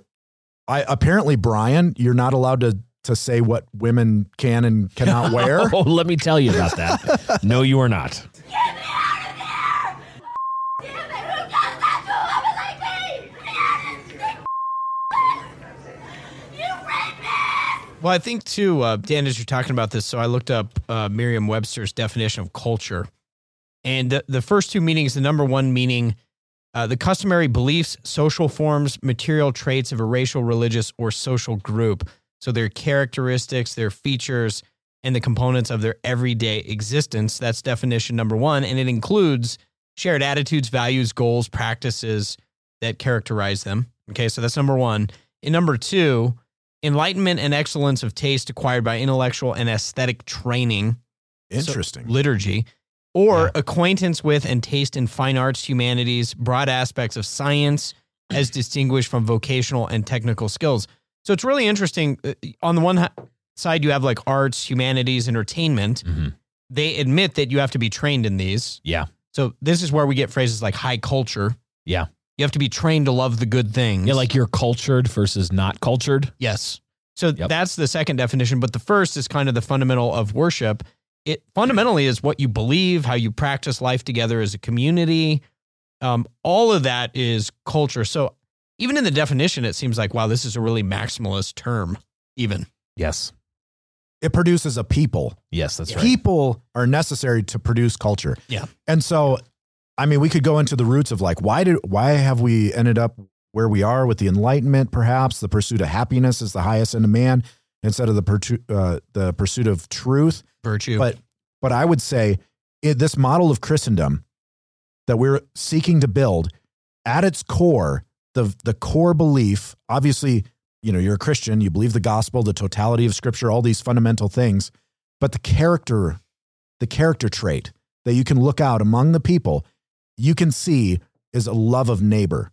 I apparently Brian, you're not allowed to to say what women can and cannot *laughs* wear. oh, let me tell you about that. no, you are not. Get me out of there! Damn it, who does that to a woman like me? Get out of this You rapist! Well, I think too, uh, Dan, as you're talking about this, so I looked up uh, Merriam-Webster's definition of culture, and the, the first two meanings, the number one meaning, uh, the customary beliefs, social forms, material traits of a racial, religious, or social group. So their characteristics, their features, and the components of their everyday existence. That's definition number one, and it includes shared attitudes, values, goals, practices that characterize them. Okay, so that's number one. And number two, enlightenment and excellence of taste acquired by intellectual and aesthetic training, Interesting. liturgy, or Yeah. acquaintance with and taste in fine arts, humanities, broad aspects of science, as distinguished from vocational and technical skills. So it's really interesting. Uh, On the one side, you have like arts, humanities, entertainment. Mhm. They admit that you have to be trained in these. Yeah. So this is where we get phrases like high culture. Yeah. You have to be trained to love the good things. Yeah, like you're cultured versus not cultured. Yes. So Yep. that's the second definition, but the first is kind of the fundamental of worship. It fundamentally is what you believe, how you practice life together as a community. Um, all of that is culture. So even in the definition, it seems like wow, this is a really maximalist term. Even Yes. it produces a people. Yes, that's right. People are necessary to produce culture. Yeah. And so, I mean, we could go into the roots of like why did why have we ended up where we are with the Enlightenment? Perhaps the pursuit of happiness is the highest end of man instead of the pursu- uh, the pursuit of truth. virtue. But but I would say it, this model of Christendom that we're seeking to build, at its core, the the core belief, obviously, you know, you're a Christian, you believe the gospel, the totality of Scripture, all these fundamental things, but the character, the character trait that you can look out among the people, you can see is a love of neighbor.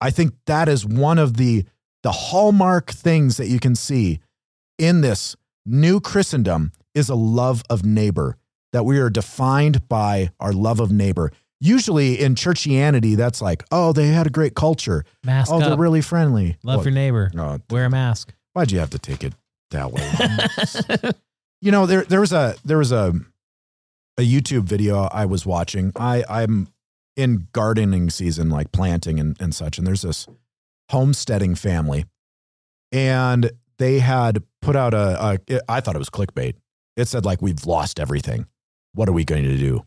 I think that is one of the the hallmark things that you can see in this new Christendom is a love of neighbor, that we are defined by our love of neighbor. Usually in churchianity, that's like, oh, they had a great culture. Mask oh, they're really friendly. Love your neighbor. oh, Wear a mask. why'd you have to take it that way? *laughs* you know, there there was a there was a a YouTube video I was watching. I I'm in gardening season, like planting and, and such, and there's this homesteading family, and they had put out a, I thought it was clickbait. It said like we've lost everything. What are we going to do?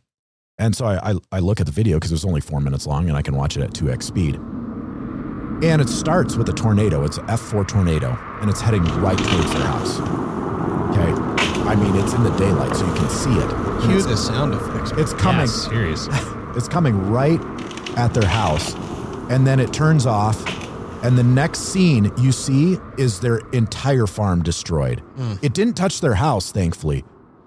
And so I I, I look at the video because it was only four minutes long, and I can watch it at two x speed. And it starts with a tornado. It's an F4 tornado, and it's heading right towards their house. Okay. I mean, it's in the daylight, so you can see it. Cue the sound effects. it's coming. Yeah, serious. *laughs* It's coming right at their house, and then it turns off. And the next scene you see is their entire farm destroyed. Hmm. It didn't touch their house, thankfully.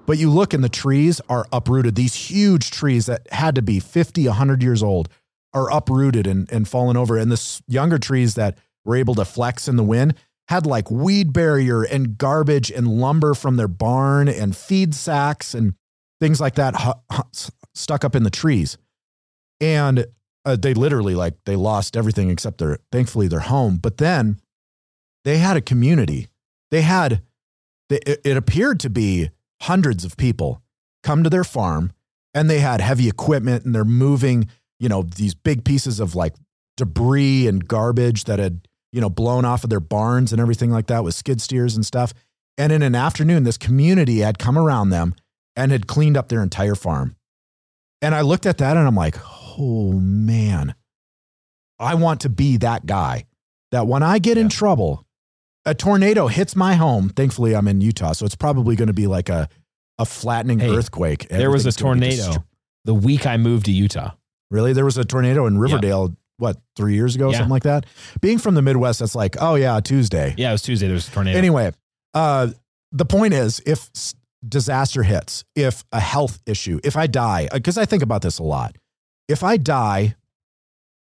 But you look and the trees are uprooted. These huge trees that had to be 50, 100 years old are uprooted and, and fallen over. And the younger trees that were able to flex in the wind had like weed barrier and garbage and lumber from their barn and feed sacks and things like that hu- hu- stuck up in the trees. And uh, they literally like they lost everything except their thankfully their home. But then they had a community. They had they, it, it appeared to be hundreds of people come to their farm and they had heavy equipment and they're moving, you know, these big pieces of like debris and garbage that had, you know, blown off of their barns and everything like that with skid steers and stuff. And in an afternoon, this community had come around them and had cleaned up their entire farm. And I looked at that and I'm like, oh man, I want to be that guy that when I get in trouble, a tornado hits my home. Thankfully, I'm in Utah, so it's probably going to be like a, a flattening Hey, earthquake. There was a Everything's gonna be tornado the week I moved to Utah. Really? There was a tornado in Riverdale, what, three years ago, Yeah. something like that? Being from the Midwest, that's like, oh, yeah, Tuesday. Yeah, it was Tuesday. There was a tornado. Anyway, uh, the point is if disaster hits, if a health issue, if I die, because I think about this a lot, if I die,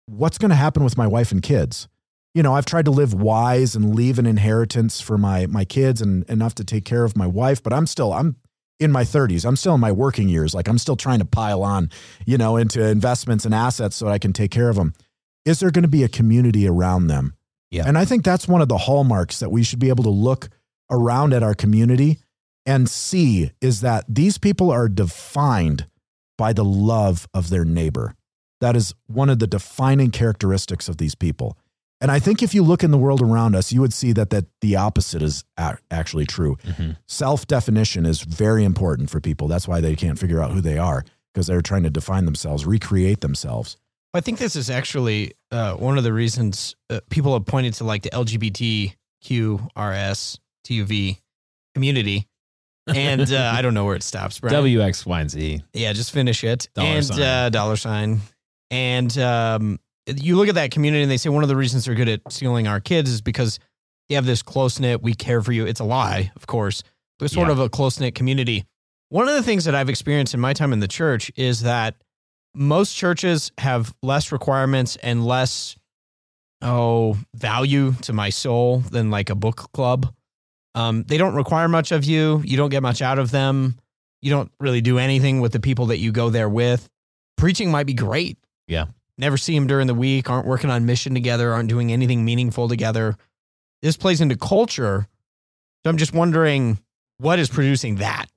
what's going to happen with my wife and kids? You know, I've tried to live wise and leave an inheritance for my my kids and enough to take care of my wife, but I'm still I'm in my 30s. I'm still in my working years. Like I'm still trying to pile on, you know, into investments and assets so I can take care of them. Is there going to be a community around them? Yeah. And I think that's one of the hallmarks that we should be able to look around at our community and see is that these people are defined by the love of their neighbor. That is one of the defining characteristics of these people. And I think if you look in the world around us, you would see that that the opposite is actually true. Mhm. Self definition is very important for people. That's why they can't figure out who they are because they're trying to define themselves, recreate themselves. I think this is actually uh, one of the reasons uh, people have pointed to like the LGBTQRS TUV community. And uh, I don't know where it stops, Brian. W X Y and Z. Yeah, just finish it. Dollar and sign. Uh, dollar sign. And um, you look at that community and they say one of the reasons they're good at stealing our kids is because they have this close knit, we care for you. It's a lie, of course, but sort Yeah. of a close knit community. One of the things that I've experienced in my time in the church is that most churches have less requirements and less, oh, value to my soul than like a book club. Um, they don't require much of you. You don't get much out of them. You don't really do anything with the people that you go there with. Preaching might be great. Yeah. Never see them during the week, aren't working on mission together, aren't doing anything meaningful together. This plays into culture. So I'm just wondering what is producing that?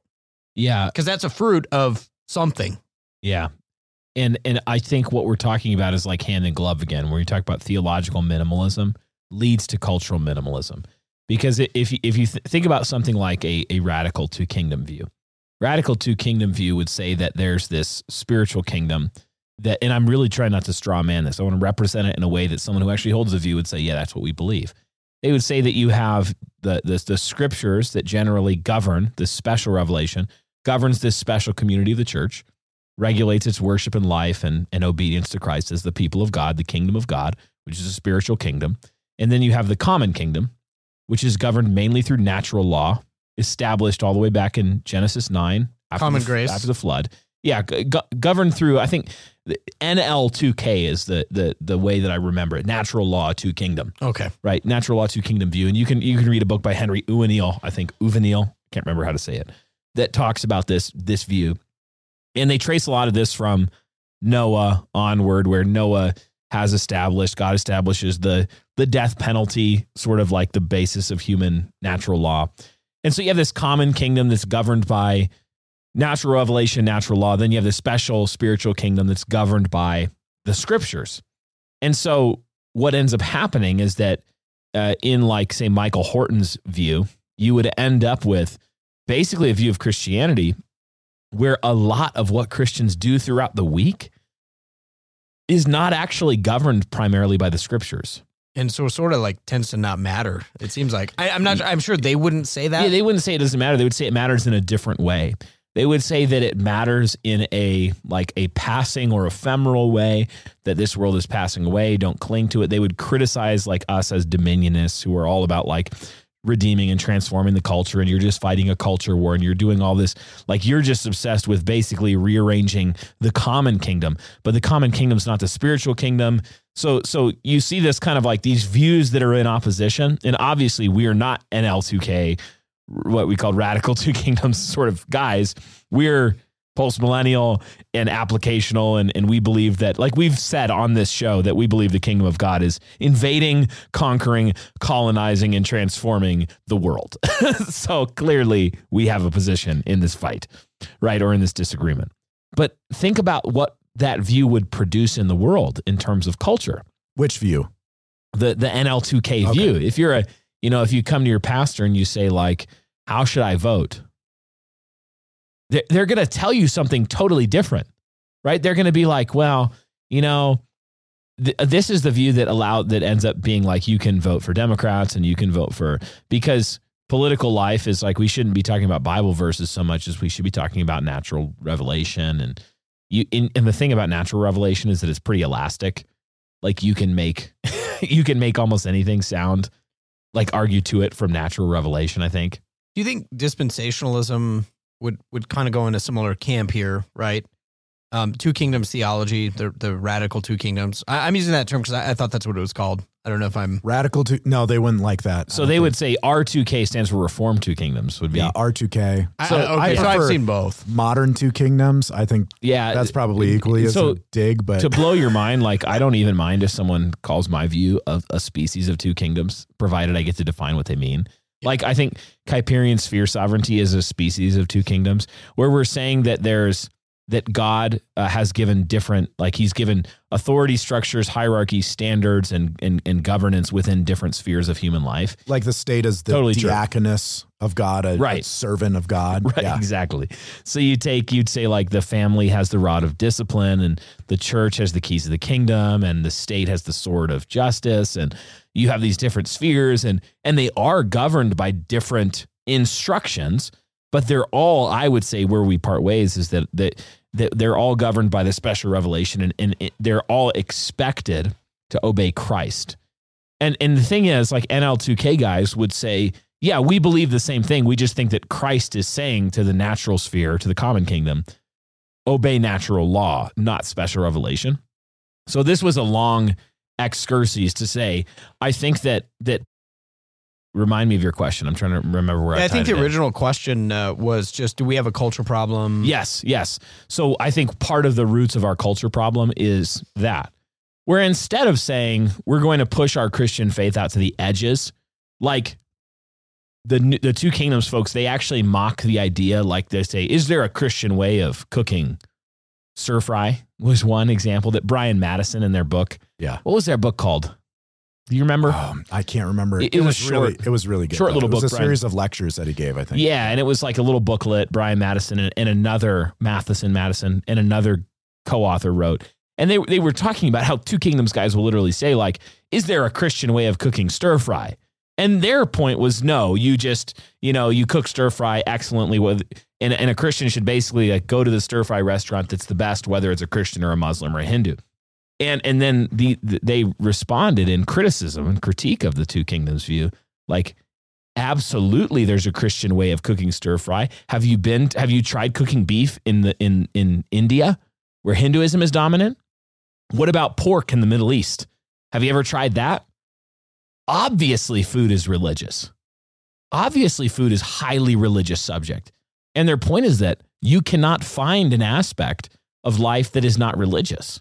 Yeah, Because that's a fruit of something. Yeah. And and I think what we're talking about is like hand in glove again, where you talk about theological minimalism leads to cultural minimalism. Because if you, if you th- think about something like a, a radical two kingdom view, radical two kingdom view would say that there's this spiritual kingdom that, and I'm really trying not to straw man this. I want to represent it in a way that someone who actually holds a view would say, yeah, that's what we believe. They would say that you have the, the, the scriptures that generally govern this special revelation, governs this special community of the church regulates its worship and life and, and obedience to Christ as the people of God, the kingdom of God, which is a spiritual kingdom. And then you have the common kingdom, which is governed mainly through natural law, established all the way back in Genesis 9. After Common the, grace. After the flood. Yeah, go- go- governed through, I think the NL2K is the, the, the way that I remember it. Natural law, two kingdom Okay. right? Natural Law Two Kingdom View, and you can you can read a book by Henry Uvenil, I think Uvenil, can't remember how to say it, that talks about this this view, and they trace a lot of this from Noah onward, where Noah has established God establishes the the death penalty, sort of like the basis of human natural law, and so you have this common kingdom that's governed by natural revelation, natural law. Then you have this special spiritual kingdom that's governed by the scriptures, and so what ends up happening is that uh, in like say Michael Horton's view, you would end up with basically a view of Christianity where a lot of what Christians do throughout the week is not actually governed primarily by the scriptures. And so sort of like tends to not matter. It seems like I, I'm not. I'm sure they wouldn't say that. Yeah, they wouldn't say it doesn't matter. They would say it matters in a different way. They would say that it matters in a like a passing or ephemeral way that this world is passing away. Don't cling to it. They would criticize like us as dominionists who are all about like redeeming and transforming the culture and you're just fighting a culture war and you're doing all this like you're just obsessed with basically rearranging the common kingdom but the common kingdom's not the spiritual kingdom so so you see this kind of like these views that are in opposition and obviously we are not NL2K what we call radical *laughs* two kingdoms sort of guys. We're post millennial and applicational, and, and we believe that, like we've said on this show, that we believe the kingdom of God is invading, conquering, colonizing, and transforming the world. *laughs* so clearly, we have a position in this fight, right, or in this disagreement. But think about what that view would produce in the world in terms of culture Which view? the the NL2K Okay. view. If you're a, you know, if you come to your pastor and you say like, "How should I vote?" They're, they're going to tell you something totally different, right? They're going to be like, "Well, you know, th- this is the view that allowed that ends up being like you can vote for Democrats and you can vote for because political life is like we shouldn't be talking about Bible verses so much as we should be talking about natural revelation and you. And the thing about natural revelation is that it's pretty elastic. Like you can make *laughs* you can make almost anything sound like argue to it from natural revelation. I think. Do you think dispensationalism would would kind of go in a similar camp here, right? um, two kingdoms theology, the the radical two kingdoms. I, I'm using that term because I, I thought that's what it was called. I don't know if I'm. Radical two. No, they wouldn't like that. So they would say R2K stands for Reformed Two Kingdoms. Would be Yeah, R2K. I- So I, okay, I so I've seen both. Modern two kingdoms. I think yeah. that's probably equally as so a dig, but to blow your mind, like I don't even mind if someone calls my view of a species of two kingdoms, provided I get to define what they mean. Like I think Kuyperian sphere sovereignty is a species of two kingdoms, where we're saying that there's that God uh, has given different, like He's given authority structures, hierarchy, standards, and and and governance within different spheres of human life. like the state is the Totally true. of God, a, a Right. servant of God. *laughs* Right, Yeah. exactly. So you take, you'd say like the family has the rod of discipline, and the church has the keys of the kingdom, and the state has the sword of justice, and you have these different spheres, and and they are governed by different instructions, but they're all, I would say, where we part ways is that that that they're all governed by the special revelation, and and it, they're all expected to obey Christ. And and the thing is, like NL2K guys would say, yeah, we believe the same thing. We just think that Christ is saying to the natural sphere, to the common kingdom, obey natural law, not special revelation. So this was a long excursus to say, I think that that remind me of your question. I'm trying to remember where I, I think the it in. original question uh, was just, do we have a culture problem? Yes, yes. So I think part of the roots of our culture problem is that where instead of saying we're going to push our Christian faith out to the edges, like the the two kingdoms folks, they actually mock the idea. Like they say, is there a Christian way of cooking? Stir fry was one example that Brian Madison in their book. Yeah. What was their book called? Do you remember? Um, I can't remember. It- it was really, short. it was really good. Short though. little it was book, a Brian. series of lectures that he gave. I think. Yeah, and it was like a little booklet Brian Madison and, and another Matheson Madison and another co-author wrote. And they they were talking about how Two Kingdoms guys will literally say like, "Is there a Christian way of cooking stir fry?" And their point was no, you just you know you cook stir fry excellently with, and, and a Christian should basically like go to the stir fry restaurant that's the best, whether it's a Christian or a Muslim or a Hindu. And and then the, they responded in criticism and critique of the Two Kingdoms view, like absolutely there's a christian way of cooking stir fry. Have you been have you tried cooking beef in the in in india where hinduism is dominant? What about pork in the middle east? Have you ever tried that? Obviously food is religious. Obviously food is highly religious subject. And their point is that you cannot find an aspect of life that is not religious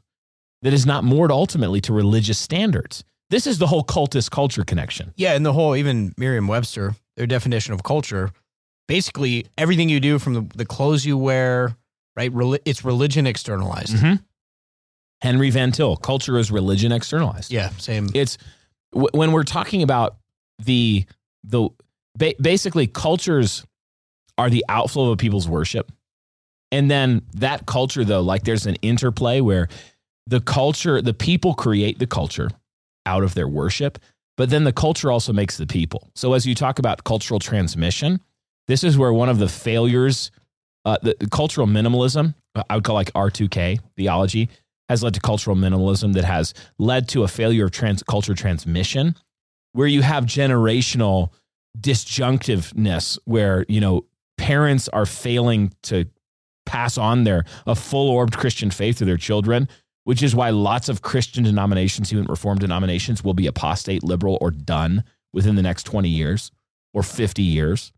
that is not moored ultimately to religious standards this is the whole cultus culture connection Yeah, and the whole even Merriam-Webster, their definition of culture, basically everything you do from the, the clothes you wear, right? Reli- it's religion externalized. Mhm. Henry Van Til, culture is religion externalized. Yeah, same. It's w- when we're talking about the the ba- basically cultures are the outflow of people's worship. And then that culture though, like there's an interplay where the culture, the people create the culture out of their worship, but then the culture also makes the people. So as you talk about cultural transmission, this is where one of the failures, uh, the, the cultural minimalism, uh, I would call like R2K theology, has led to cultural minimalism that has led to a failure of trans- culture transmission, where you have generational disjunctiveness, where you know parents are failing to pass on their a full orbed Christian faith to their children, which is why lots of Christian denominations, even Reformed denominations, will be apostate, liberal, or done within the next 20 years or 50 years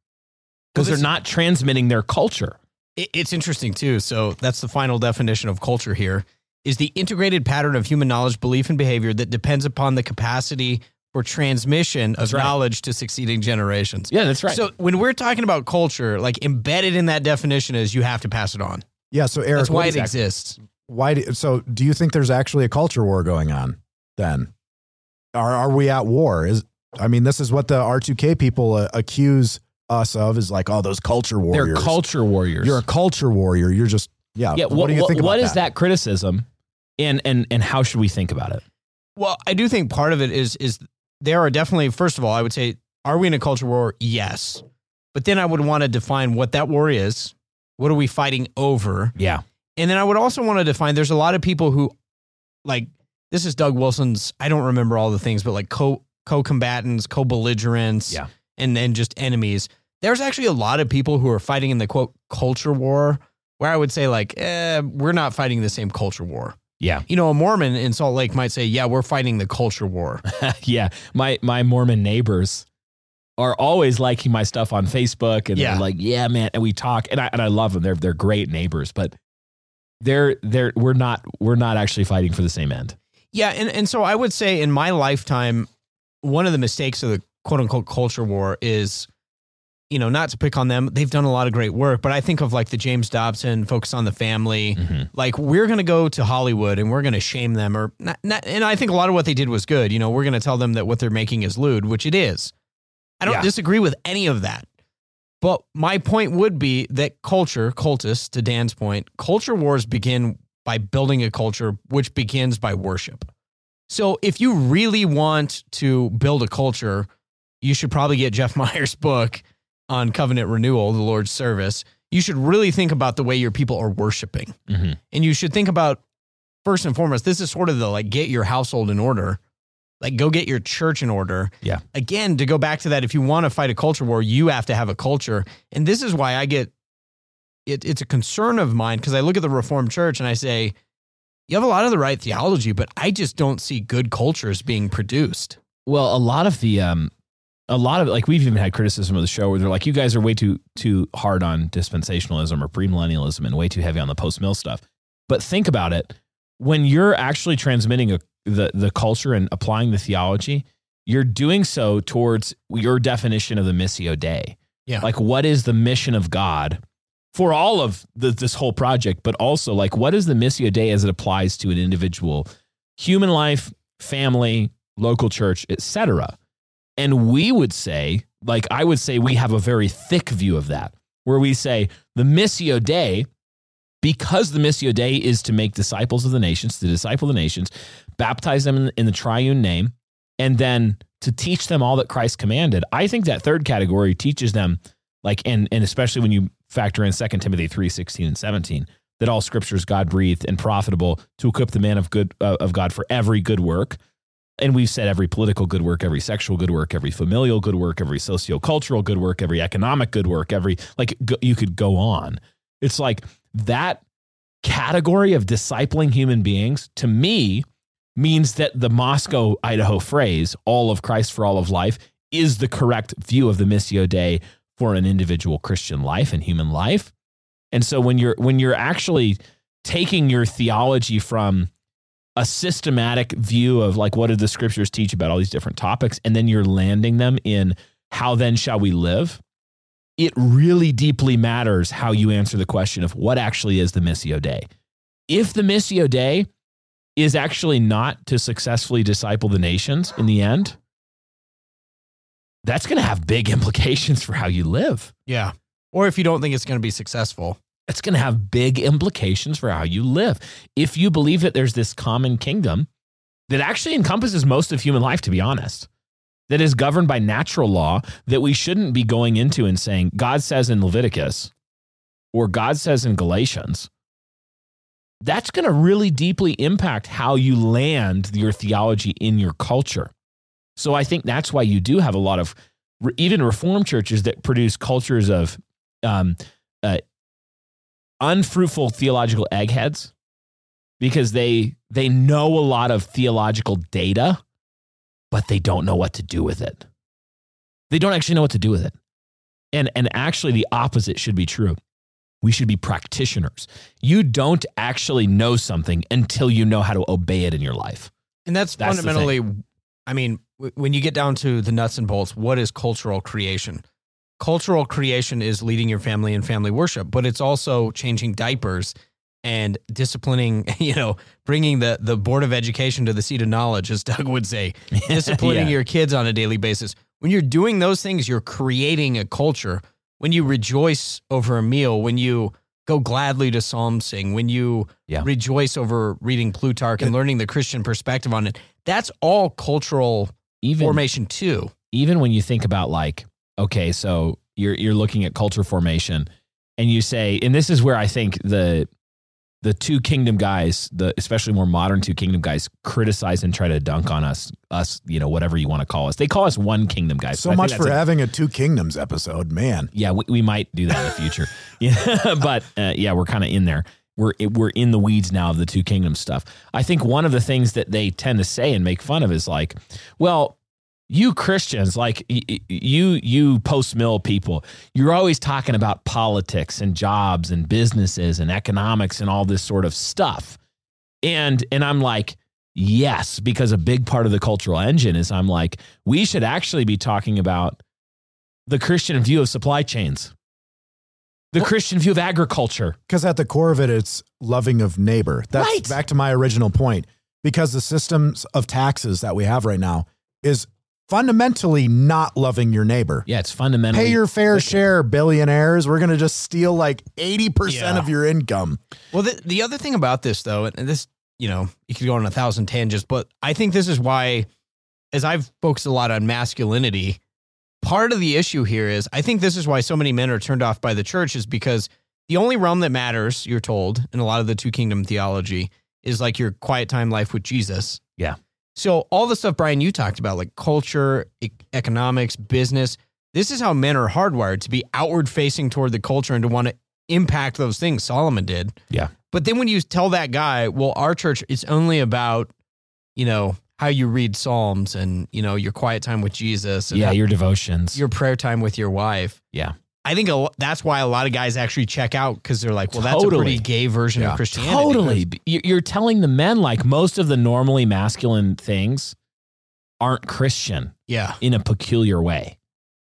because Well, they're not transmitting their culture. It's interesting too. So that's the final definition of culture here is the integrated pattern of human knowledge, belief, and behavior that depends upon the capacity for transmission of right. knowledge to succeeding generations. Yeah, that's right. So when we're talking about culture, like embedded in that definition is you have to pass it on. Yeah. So Eric, That's why what it is- exists. Why? Do, so do you think there's actually a culture war going on? Then, are are we at war? Is I mean, this is what the R2K people uh, accuse us of is like, oh, those culture warriors. they're culture warriors. You're a culture warrior. You're just yeah. yeah. What, What, do you what- think about what is that criticism, and and and how should we think about it? Well, I do think part of it is is there are definitely first of all, I would say, are we in a culture war? Yes. But then I would want to define what that war is. What are we fighting over? Yeah. And then I would also want to define there's a lot of people who like this is Doug Wilson's I don't remember all the things, but like co co-combatants, co-belligerents, Yeah. and then just enemies. There's actually a lot of people who are fighting in the quote culture war where I would say like, eh, we're not fighting the same culture war. Yeah. You know, a Mormon in Salt Lake might say, yeah, we're fighting the culture war. *laughs* yeah. My my Mormon neighbors are always liking my stuff on Facebook and Yeah. they're like, yeah, man. And we talk and I and I love them. They're they're great neighbors, but they're they're we're not we're not actually fighting for the same end. Yeah, and, and so I would say in my lifetime, one of the mistakes of the quote unquote culture war is, you know, not to pick on them. They've done a lot of great work, but I think of like the James Dobson, focus on the family. Mhm. Like we're going to go to Hollywood and we're going to shame them, or not, not. And I think a lot of what they did was good. You know, we're going to tell them that what they're making is lewd, which it is. I don't Yeah. disagree with any of that. But my point would be that culture, cultus, to Dan's point, culture wars begin by building a culture which begins by worship. So if you really want to build a culture, you should probably get Jeff *laughs* Meyers' book on covenant renewal, the Lord's service. You should really think about the way your people are worshiping. Mhm. And you should think about first and foremost, this is sort of the like get your household in order. Like go get your church in order. Yeah. Again, to go back to that, if you want to fight a culture war, you have to have a culture. And this is why I get it, it's a concern of mine because I look at the Reformed Church and I say, you have a lot of the right theology, but I just don't see good cultures being produced. Well, a lot of the um a lot of like we've even had criticism of the show where they're like, you guys are way too too hard on dispensationalism or premillennialism and way too heavy on the post mill stuff. But think about it. When you're actually transmitting a, the the culture and applying the theology, you're doing so towards your definition of the missio dei. Yeah. Like what is the mission of God for all of the, this whole project, but also like what is the missio dei as it applies to an individual human life, family, local church, etc. And we would say, like I would say, we have a very thick view of that, where we say the missio dei, because the missio dei is to make disciples of the nations, to disciple the nations, baptize them in, in the triune name, and then to teach them all that Christ commanded. I think that third category teaches them, like, and and especially when you factor in 2 Timothy 3, 16 and 17, that all scripture is God breathed and profitable to equip the man of good uh, of God for every good work. And we've said every political good work, every sexual good work, every familial good work, every sociocultural good work, every economic good work, every like go, you could go on. It's like that category of discipling human beings to me means that the Moscow, Idaho phrase, all of Christ for all of life, is the correct view of the Missio Dei for an individual Christian life and human life. And so when you're when you're actually taking your theology from a systematic view of like what did the scriptures teach about all these different topics and then you're landing them in how then shall we live it really deeply matters how you answer the question of what actually is the missio dei if the missio dei is actually not to successfully disciple the nations in the end that's going to have big *laughs* implications for how you live Yeah. Or if you don't think it's going to be successful. it's going to have big implications for how you live. If you believe that there's this common kingdom that actually encompasses most of human life, to be honest, that is governed by natural law, that we shouldn't be going into and saying, God says in Leviticus or God says in Galatians, that's going to really deeply impact how you land your theology in your culture. So I think that's why you do have a lot of even reform churches that produce cultures of um, uh, unfruitful theological eggheads because they they know a lot of theological data but they don't know what to do with it. They don't actually know what to do with it. And and actually the opposite should be true we should be practitioners you don't actually know something until you know how to obey it in your life And that's, That's fundamentally, I mean, w- when you get down to the nuts and bolts, what is cultural creation? Cultural creation is leading your family in family worship, but it's also changing diapers and disciplining, *laughs* you know, bringing the, the board of education to the seat of knowledge, as Doug would say, *laughs* disciplining Yeah. your kids on a daily basis. When you're doing those things, you're creating a culture. When you rejoice over a meal, when you go gladly to psalm sing, when you Yeah. rejoice over reading Plutarch and learning the Christian perspective on it, that's all cultural even formation too. even when you think about like okay so you're you're looking at culture formation and you say and this is where i think the the two kingdom guys, the especially more modern two kingdom guys, criticize and try to dunk on us, us, you know, whatever you want to call us. They call us one kingdom guys. So much for a- having a two kingdoms episode, man. yeah, we, we might do that in the future. *laughs* yeah, but uh, yeah, we're kind of in there. We're we're in the weeds now of the two kingdoms stuff. I think one of the things that they tend to say and make fun of is like, well, you Christians, like you you post mill people, you're always talking about politics and jobs and businesses and economics and all this sort of stuff. And and I'm like, yes, because a big part of the cultural engine is I'm like, we should actually be talking about the Christian view of supply chains, the Christian view of agriculture. Because at the core of it, it's loving of neighbor. That's Right. back to my original point. Because the systems of taxes that we have right now is fundamentally not loving your neighbor. Yeah, it's fundamentally Pay your fair share, billionaires. We're going to just steal like 80% of your income. Well, the, the other thing about this, though, and this, you know, you could go on a thousand tangents, but I think this is why, as I've focused a lot on masculinity, part of the issue here is I think this is why so many men are turned off by the church is because the only realm that matters, you're told, in a lot of the two kingdom theology, is like your quiet time life with Jesus. Yeah. So all the stuff, Brian, you talked about, like culture, e- economics, business, this is how men are hardwired to be outward facing toward the culture and to want to impact those things. Solomon did. Yeah. But then when you tell that guy, well, our church, it's only about, you know, how you read Psalms and, you know, your quiet time with Jesus and yeah, your devotions. your prayer time with your wife. yeah, I think a, that's why a lot of guys actually check out because they're like, well, that's a pretty gay version Yeah. of Christianity. totally. You- You're telling the men like most of the normally masculine things aren't Christian Yeah. in a peculiar way.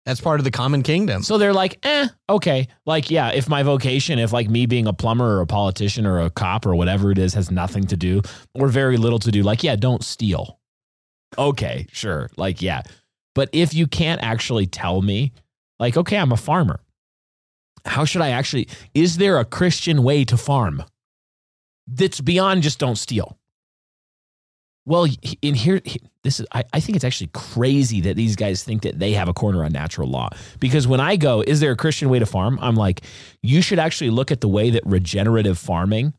That's part of the common kingdom. So they're like, eh, okay. Like, yeah, if my vocation, if like me being a plumber or a politician or a cop or whatever it is has nothing to do or very little to do, like, yeah, don't steal. Okay, sure. Like, yeah. But if you can't actually tell me, like, okay, I'm a farmer. How should I actually, is there a Christian way to farm that's beyond just don't steal? Well, in here, this is, I, I think it's actually crazy that these guys think that they have a corner on natural law. Because when I go, is there a Christian way to farm? I'm like, you should actually look at the way that regenerative farming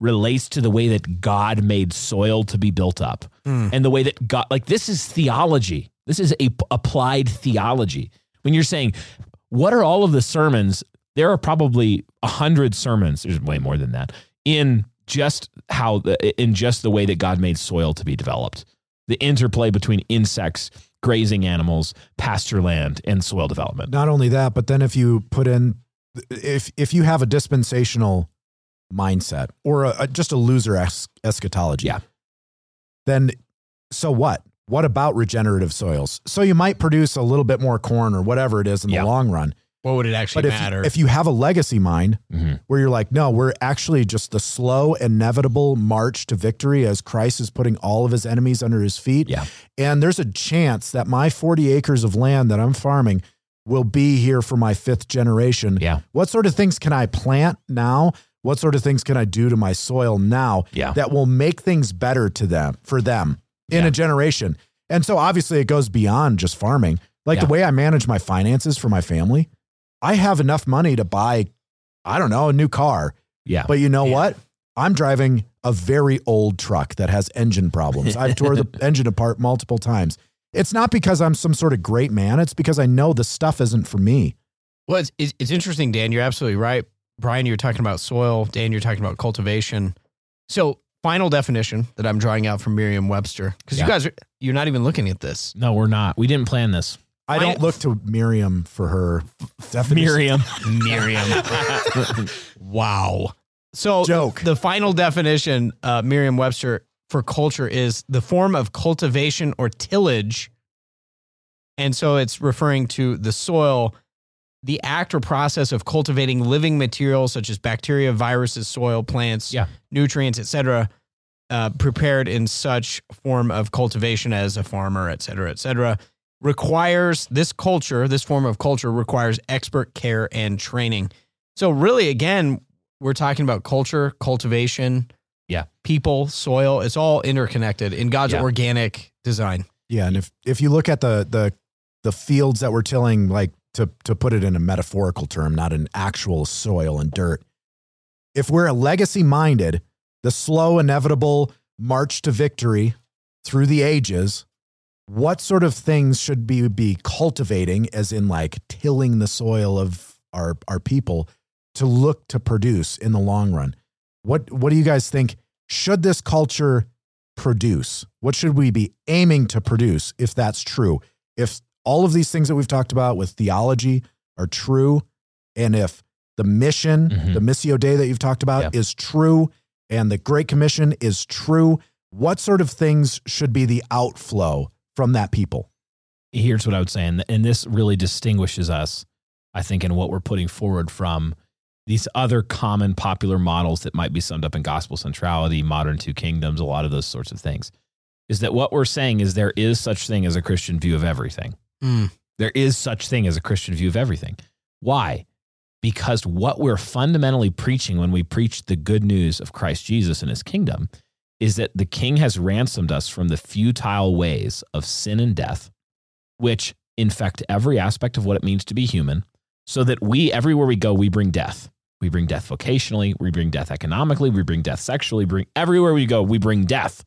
relates to the way that God made soil to be built up Hmm. and the way that God, like, this is theology. This is a p- applied theology. When you're saying, what are all of the sermons? There are probably a hundred sermons. There's way more than that in just how the, in just the way that God made soil to be developed. The interplay between insects, grazing animals, pasture land, and soil development. Not only that, but then if you put in, if if you have a dispensational mindset or a, a- just a loser es- eschatology, Yeah. then so what? What about regenerative soils? So you might produce a little bit more corn or whatever it is in the long run. What would it actually But if matter? you, if you have a legacy mind Mhm. where you're like, no, we're actually just the slow, inevitable march to victory as Christ is putting all of his enemies under his feet. Yeah. And there's a chance that my 40 acres of land that I'm farming will be here for my fifth generation. Yeah. What sort of things can I plant now? What sort of things can I do to my soil now Yeah. that will make things better to them for them in Yeah. a generation? And so obviously it goes beyond just farming. Like Yeah. the way I manage my finances for my family, I have enough money to buy, I don't know, a new car. Yeah. But you know Yeah. what? I'm driving a very old truck that has engine problems. I've tore the *laughs* engine apart multiple times. It's not because I'm some sort of great man. It's because I know the stuff isn't for me. Well, it's, it's, it's interesting, Dan. You're absolutely right. Brian, you're talking about soil. Dan, you're talking about cultivation. So, final definition that I'm drawing out from Merriam Webster, because Yeah. you guys are, you're not even looking at this. no, we're not. We didn't plan this. I don't look to Miriam for her definition. Miriam. *laughs* Miriam. wow. So, Joke. the final definition, uh, Merriam Webster, for culture is the form of cultivation or tillage. And so it's referring to the soil, the act or process of cultivating living materials such as bacteria, viruses, soil, plants, Yeah. nutrients, etc., uh, prepared in such form of cultivation as a farmer, et cetera, et cetera, requires this culture, this form of culture requires expert care and training. So, really, again, we're talking about culture, cultivation, Yeah. people, soil. It's all interconnected in God's Yeah. organic design. Yeah, and if if you look at the the the fields that we're tilling, like to to put it in a metaphorical term, not an actual soil and dirt, if we're a legacy minded, the slow, inevitable march to victory through the ages, what sort of things should we be cultivating, as in like tilling the soil of our, our people to look to produce in the long run? What, what do you guys think? Should this culture produce? What should we be aiming to produce if that's true? If all of these things that we've talked about with theology are true, and if the mission, Mhm. the Missio Dei that you've talked about is true, and the Great Commission is true, what sort of things should be the outflow from that people? here's what I would say, and, and this really distinguishes us, I think, in what we're putting forward from these other common popular models that might be summed up in gospel centrality, modern two kingdoms, a lot of those sorts of things. Is that what we're saying is there is such thing as a Christian view of everything. Mm. There is such thing as a Christian view of everything. Why? Because what we're fundamentally preaching when we preach the good news of Christ Jesus and his kingdom is that the king has ransomed us from the futile ways of sin and death, which infect every aspect of what it means to be human, so that we, everywhere we go, we bring death. We bring death vocationally, we bring death economically, we bring death sexually, bring everywhere we go, we bring death.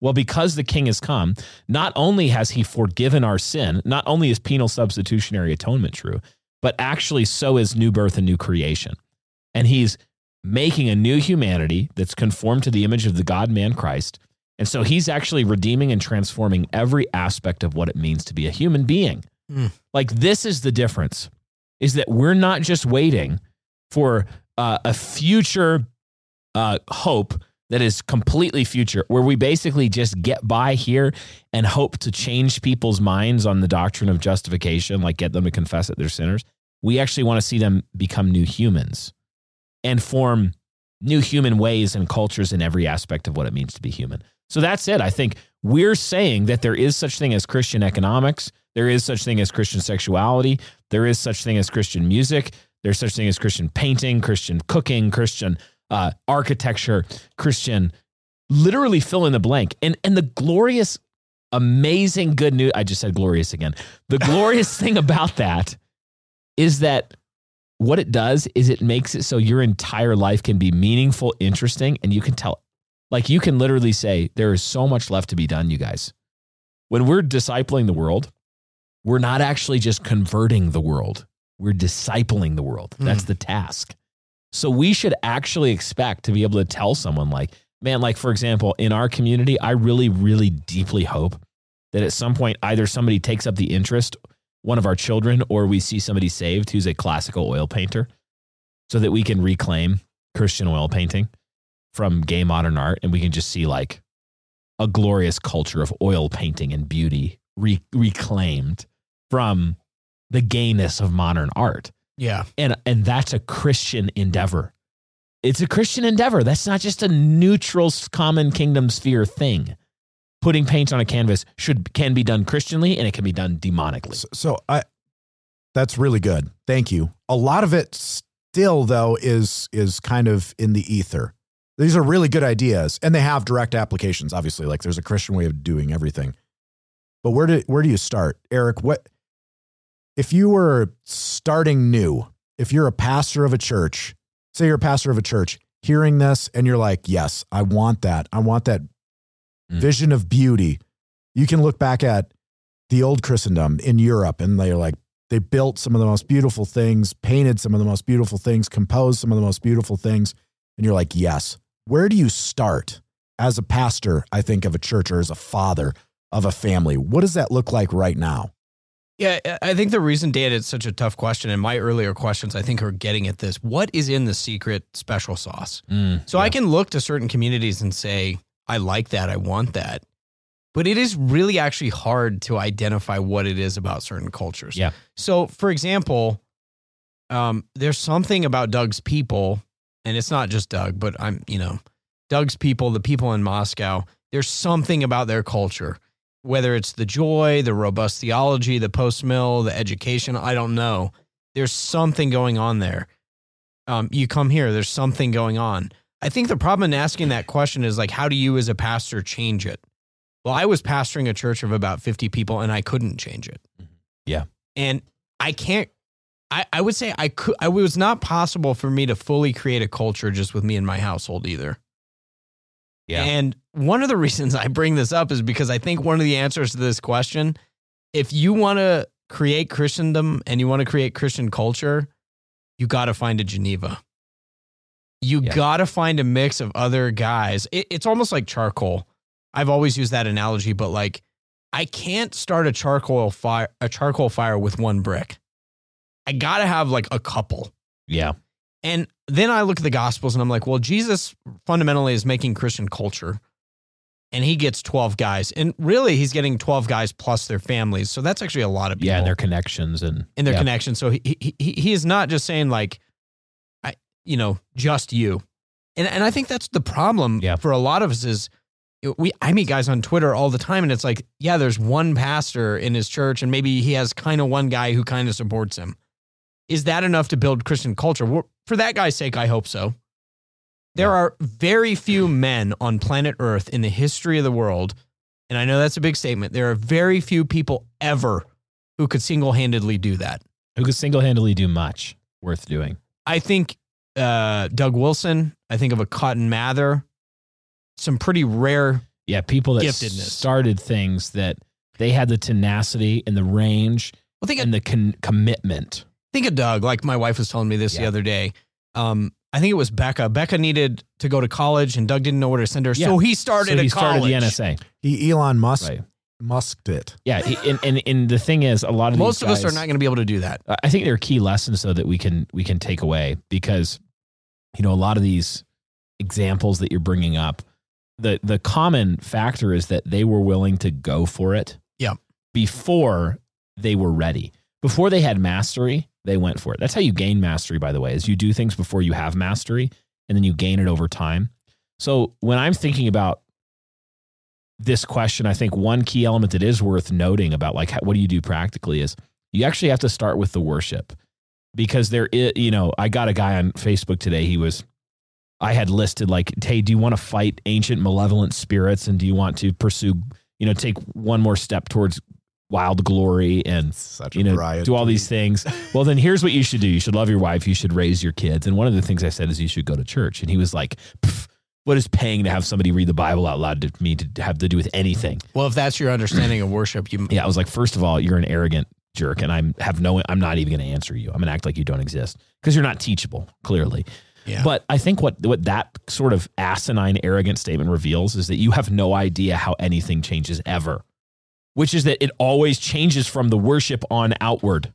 Well, because the king has come, not only has he forgiven our sin, not only is penal substitutionary atonement true, but actually so is new birth and new creation. And he's making a new humanity that's conformed to the image of the God man Christ. And so he's actually redeeming and transforming every aspect of what it means to be a human being. Hmm. Like this is the difference is that we're not just waiting for uh, a future uh, hope that is completely future, where we basically just get by here and hope to change people's minds on the doctrine of justification, like get them to confess that they're sinners. We actually want to see them become new humans and form new human ways and cultures in every aspect of what it means to be human. So that's it. I think we're saying that there is such thing as Christian economics, there is such thing as Christian sexuality, there is such thing as Christian music, there's such thing as Christian painting, Christian cooking, Christian uh, architecture, Christian, literally fill in the blank. And and the glorious, amazing good news. I just said glorious again. The glorious *laughs* thing about that is that what it does is it makes it so your entire life can be meaningful, interesting, and you can tell. Like you can literally say, there is so much left to be done, you guys. When we're discipling the world, we're not actually just converting the world, we're discipling the world. That's mm. the task. So we should actually expect to be able to tell someone, like, man, like, for example, in our community, I really, really deeply hope that at some point either somebody takes up the interest, one of our children, or we see somebody saved who's a classical oil painter so that we can reclaim Christian oil painting from gay modern art and we can just see like a glorious culture of oil painting and beauty re- reclaimed from the gayness of modern art Yeah. and and that's a Christian endeavor. It's a Christian endeavor. That's not just a neutral common kingdom sphere thing. Putting paint on a canvas should can be done Christianly and it can be done demonically. So, so I that's really good. Thank you. A lot of it still though is is kind of in the ether. These are really good ideas and they have direct applications obviously like there's a Christian way of doing everything. But where do where do you start? Eric, what if you were starting new, if you're a pastor of a church, say you're a pastor of a church, hearing this and you're like, "Yes, I want that. I want that Mm. vision of beauty." You can look back at the old Christendom in Europe and they're like they built some of the most beautiful things, painted some of the most beautiful things, composed some of the most beautiful things and you're like, "Yes." Where do you start as a pastor, I think of a church or as a father of a family? What does that look like right now? Yeah, I- think the reason Dan it's such a tough question, and my earlier questions I think are getting at this. What is in the secret special sauce? Mm, So I can look to certain communities and say, I like that, I want that. But it is really actually hard to identify what it is about certain cultures. Yeah. So, for example, um, there's something about Doug's people, and it's not just Doug, but I'm, you know, Doug's people, the people in Moscow, there's something about their culture, whether it's the joy, the robust theology, the post mill, the education, I don't know. There's something going on there. Um, you come here, there's something going on. I think the problem in asking that question is like, how do you as a pastor change it? Well, I was pastoring a church of about 50 people and I couldn't change it. Mm-hmm. Yeah. And I can't, I, I would say I could. I, it was not possible for me to fully create a culture just with me and my household either. Yeah. And one of the *laughs* reasons I bring this up is because I think one of the answers to this question, if you want to create Christendom and you want to create Christian culture, you got to find a Geneva. You Yeah. got to find a mix of other guys. It, it's almost like charcoal. I've always used that analogy, but like I can't start a charcoal fire a charcoal fire with one brick. I got to have like a couple. Yeah. And then I look at the Gospels and I'm like, well, Jesus fundamentally is making Christian culture. And he gets 12 guys. And really, he's getting 12 guys plus their families. So that's actually a lot of people Yeah. And their connections and, in their yeah. connection. So he, he, he is not just saying, like, you know, just you. And, and I think that's the problem Yeah. for a lot of us is we I meet guys on Twitter all the time and it's like, yeah, there's one pastor in his church and maybe he has kind of one guy who kind of supports him. Is that enough to build Christian culture? For that guy's sake, I hope so. There Yeah. are very few men on planet Earth in the history of the world, and I know that's a big statement. There are very few people ever who could single handedly do that. Who could single handedly do much worth doing. I think uh, Doug Wilson, I think of a Cotton Mather, some pretty rare. Yeah. People that Giftedness. started things that they had the tenacity and the range Well, think of, and the con- commitment. think of Doug. Like my wife was telling me this the other day. Um, I think it was Becca. Becca needed to go to college, and Doug didn't know where to send her, so he started so he a started college. the NSA. He Elon Musk Right. musked it. Yeah. he- and, and, and the thing is, a lot of Most these of us are not going to be able to do that. I think there are key lessons though that we can we can take away because you know a lot of these examples that you're bringing up the the common factor is that they were willing to go for it Yeah. before they were ready. Before they had mastery they went for it. That's how you gain mastery by the way is you do things before you have mastery and then you gain it over time. So when i'm thinking about this question i think one key element that is worth noting about like how, what do you do practically is you actually have to start with the worship because there is, you know, I got a guy on Facebook today. He was, I had listed like, hey, do you want to fight ancient malevolent spirits and do you want to pursue, you know, take one more step towards wild glory and, Such you know, do all these things? *laughs* Well, then here's what you should do. You should love your wife. You should raise your kids. And one of the things I said is you should go to church. And he was like, what is paying to have somebody read the Bible out loud to me to have to do with anything? Well, if that's your understanding of worship, you Yeah, I was like, first of all, you're an arrogant jerk, and I'm have no. I'm not even going to answer you. I'm going to act like you don't exist because you're not teachable, clearly. Yeah. But I think what what that sort of asinine, arrogant statement reveals is that you have no idea how anything changes ever, which is that it always changes from the worship on outward.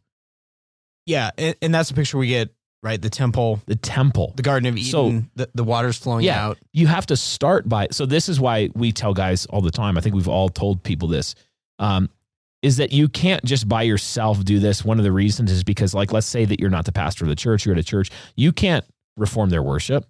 yeah, and, and that's the picture we get. Right, the temple, The temple. the Garden of Eden, So- the, the water's flowing Yeah. out. you have to start by so this is why we tell guys all the time i think we've all told people this um, is that you can't just by yourself do this. One of the reasons is because like let's say that you're not the pastor of the church you're at a church you can't reform their worship.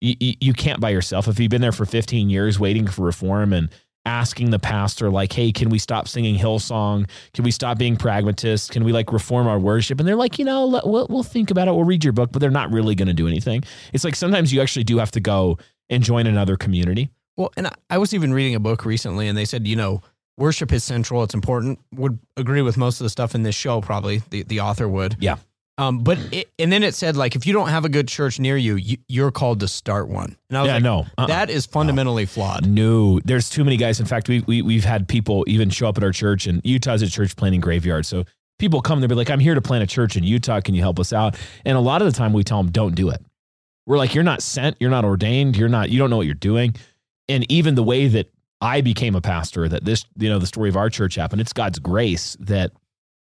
You, you, can't by yourself. If you've been there for 15 years waiting for reform and asking the pastor like hey can we stop singing hillsong? Can we stop being pragmatists can we like reform our worship? And they're like you know we'll, we'll think about it. We'll read your book but they're not really going to do anything. It's like sometimes you actually do have to go and join another community. Well, and I, I was even reading a book recently, and they said, you know, worship is central. It's important. Would agree with most of the stuff in this show, probably the, the author would. Yeah. Um, but it, and then it said like if you don't have a good church near you, you you're called to start one. And I was yeah like, no uh-uh. that is fundamentally flawed. no there's too many guys in fact we, we, we've had people even show up at our church and utah's a church planting graveyard so people come they'll be like i'm here to plant a church in utah can you help us out and a lot of the time we tell them don't do it we're like you're not sent you're not ordained you're not you don't know what you're doing and even the way that i became a pastor that this you know the story of our church happened. It's god's grace that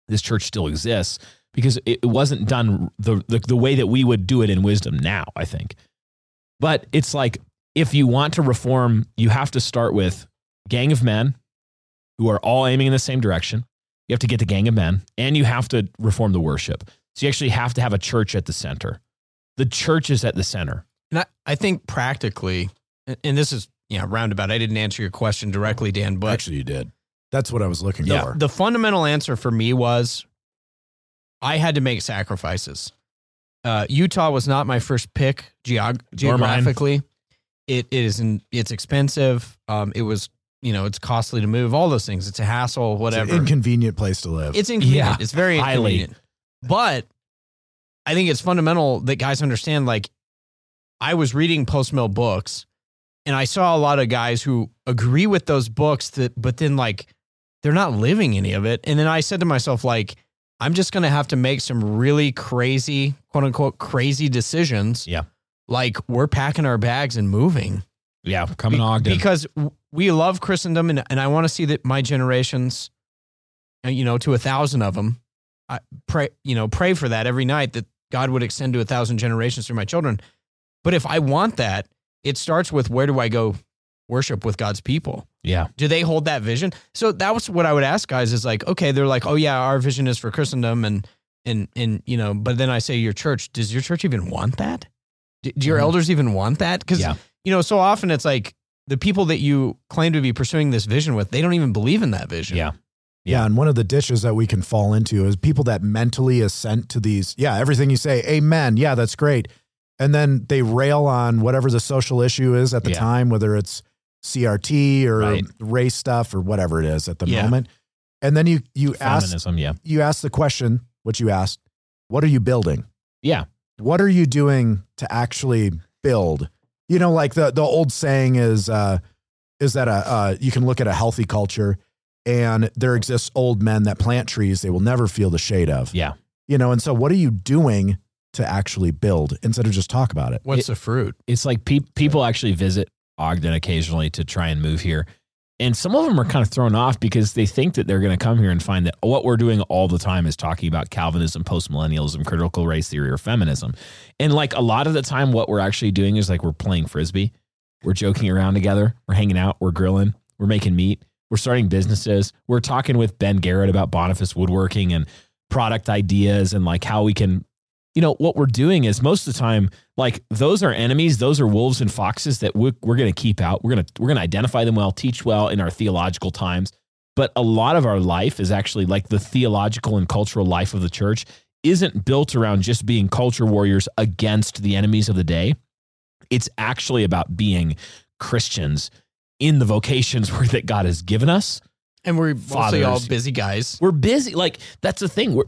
this church still exists because it wasn't done the, the the way that we would do it in wisdom now i think. But it's like if you want to reform you have to start with gang of men who are all aiming in the same direction. You have to get the gang of men and you have to reform the worship. So you actually have to have a church at the center. The church is at the center. And I, I think practically, and this is you know roundabout. I didn't answer your question directly, Dan, but Actually, you did. That's what I was looking Yeah. for. the fundamental answer for me was I had to make sacrifices. Uh, Utah was not my first pick geog- geographically. It, it is in, it's expensive. Um, it was you know it's costly to move. All those things. It's a hassle. It's Whatever. an inconvenient place to live. It's inconvenient. Yeah, it's very highly. inconvenient. But I think it's fundamental that guys understand. Like, I was reading post mill books, and I saw a lot of guys who agree with those books that, but then like they're not living any of it. And then I said to myself, like, I'm just gonna have to make some really crazy, quote unquote, crazy decisions. Yeah. Like we're packing our bags and moving. Yeah, coming Be- Ogden. because we love Christendom, and, and I want to see that my generations, uh, you know, to a thousand of them, I pray, you know, pray for that every night that God would extend to a thousand generations through my children. But if I want that, it starts with where do I go worship with God's people? yeah, Do they hold that vision? So that was what I would ask guys is like, okay, they're like, oh yeah, our vision is for Christendom, and and and you know, but then I say your church, does your church even want that? Do, do your Mhm. elders even want that? Because Yeah. you know, so often it's like the people that you claim to be pursuing this vision with, they don't even believe in that vision. yeah, Yeah. and one of the dishes that we can fall into is people that mentally assent to these. Yeah, everything you say, amen. Yeah, that's great. And then they rail on whatever the social issue is at the Yeah. time, whether it's CRT or Right. race stuff or whatever it is at the Yeah. moment. And then you you ask. Yeah, you ask the question, what you asked, what are you building? yeah, What are you doing to actually build? You know, like the the old saying is uh is that a uh you can look at a healthy culture and there exists old men that plant trees they will never feel the shade of. yeah. You know, and so what are you doing to actually build instead of just talk about it? What's the fruit? It's like pe- people actually visit Ogden occasionally to try and move here. And some of them are kind of thrown off because they think that they're going to come here and find that what we're doing all the time is talking about Calvinism, postmillennialism, critical race theory, or feminism. And like a lot of the time, what we're actually doing is like we're playing frisbee, we're joking around together, we're hanging out, we're grilling, we're making meat, we're starting businesses, we're talking with Ben Garrett about Boniface woodworking and product ideas and like how we can you know what we're doing is most of the time like those are enemies those are wolves and foxes that we're, we're going to keep out we're going to we're going to identify them well teach well in our theological times but a lot of our life is actually like the theological and cultural life of the church isn't built around just being culture warriors against the enemies of the day it's actually about being christians in the vocations *laughs* where that god has given us And we're mostly all busy guys. we're busy. Like that's the thing. We're,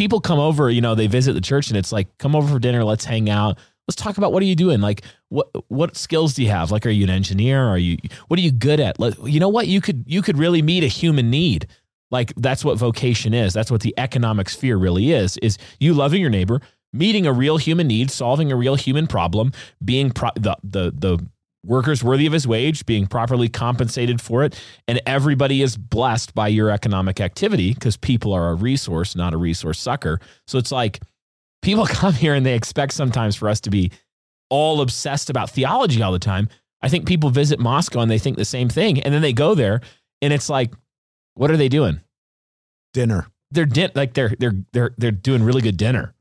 people come over, you know, they visit the church, and it's like, come over for dinner. Let's hang out. Let's talk about what are you doing? Like, what what skills do you have? Like, are you an engineer? Are you what are you good at? Let, you know what? You could you could really meet a human need. Like that's what vocation is. That's what the economic sphere really is. Is you loving your neighbor, meeting a real human need, solving a real human problem, being pro- the the the workers worthy of his wage, being properly compensated for it, and everybody is blessed by your economic activity because people are a resource, not a resource sucker. So it's like people *laughs* come here and they expect sometimes for us to be all obsessed about theology all the time. I think people visit Moscow and they think the same thing, and then they go there and it's like, what are they doing? Dinner. They're din- like they're they're they're they're doing really good dinner.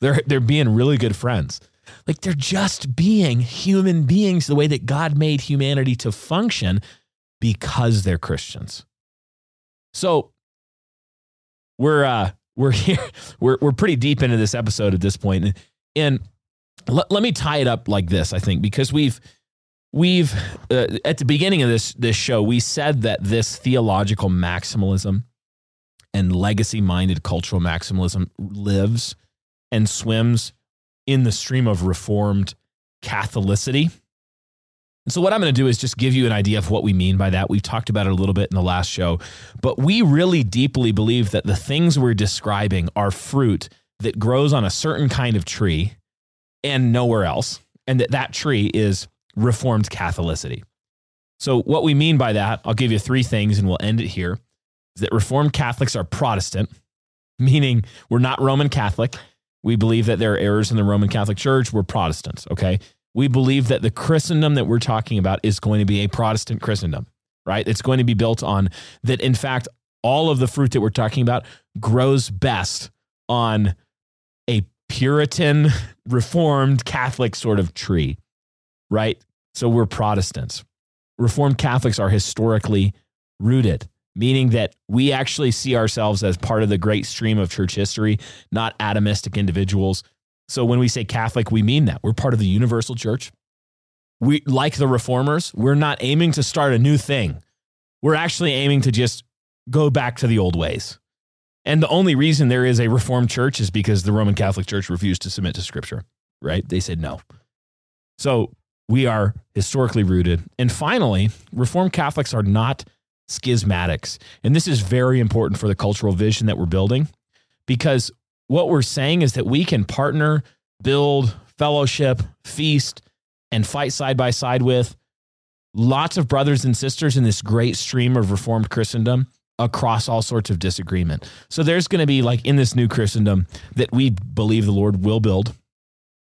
They're they're being really good friends. Like they're just being human beings the way that God made humanity to function because they're Christians. So we're uh we're *laughs* here we're we're pretty deep into this episode at this point and, let, let me tie it up like this I think because we've we've uh, at the beginning of this this show we said that this theological maximalism and legacy minded cultural maximalism lives and swims in the stream of reformed Catholicity. And so, what I'm going to do is just give you an idea of what we mean by that. We've talked about it a little bit in the last show, but we really deeply believe that the things we're describing are fruit that grows on a certain kind of tree and nowhere else, and that that tree is Reformed Catholicity. So, what we mean by that, I'll give you three things and we'll end it here is that Reformed Catholics are Protestant, meaning we're not Roman Catholic. We believe that there are errors in the Roman Catholic Church. We're Protestants, okay? We believe that the Christendom that we're talking about is going to be a Protestant Christendom, right? It's going to be built on that, in fact, all of the fruit that we're talking about grows best on a Puritan, *laughs* Reformed Catholic sort of tree, right? So we're Protestants. Reformed Catholics are historically rooted, meaning that we actually see ourselves as part of the great stream of church history, not atomistic individuals. So when we say Catholic, we mean that. We're part of the universal church. We like the reformers, we're not aiming to start a new thing. We're actually aiming to just go back to the old ways. And the only reason there is a Reformed church is because the Roman Catholic Church refused to submit to Scripture, right? They said no. So we are historically rooted. And finally, Reformed Catholics are not schismatics. And this is very important for the cultural vision that we're building because what we're saying is that we can partner, build, fellowship, feast, and fight side by side with lots of brothers and sisters in this great stream of Reformed Christendom across all sorts of disagreement. So there's going to be like in this new Christendom that we believe the Lord will build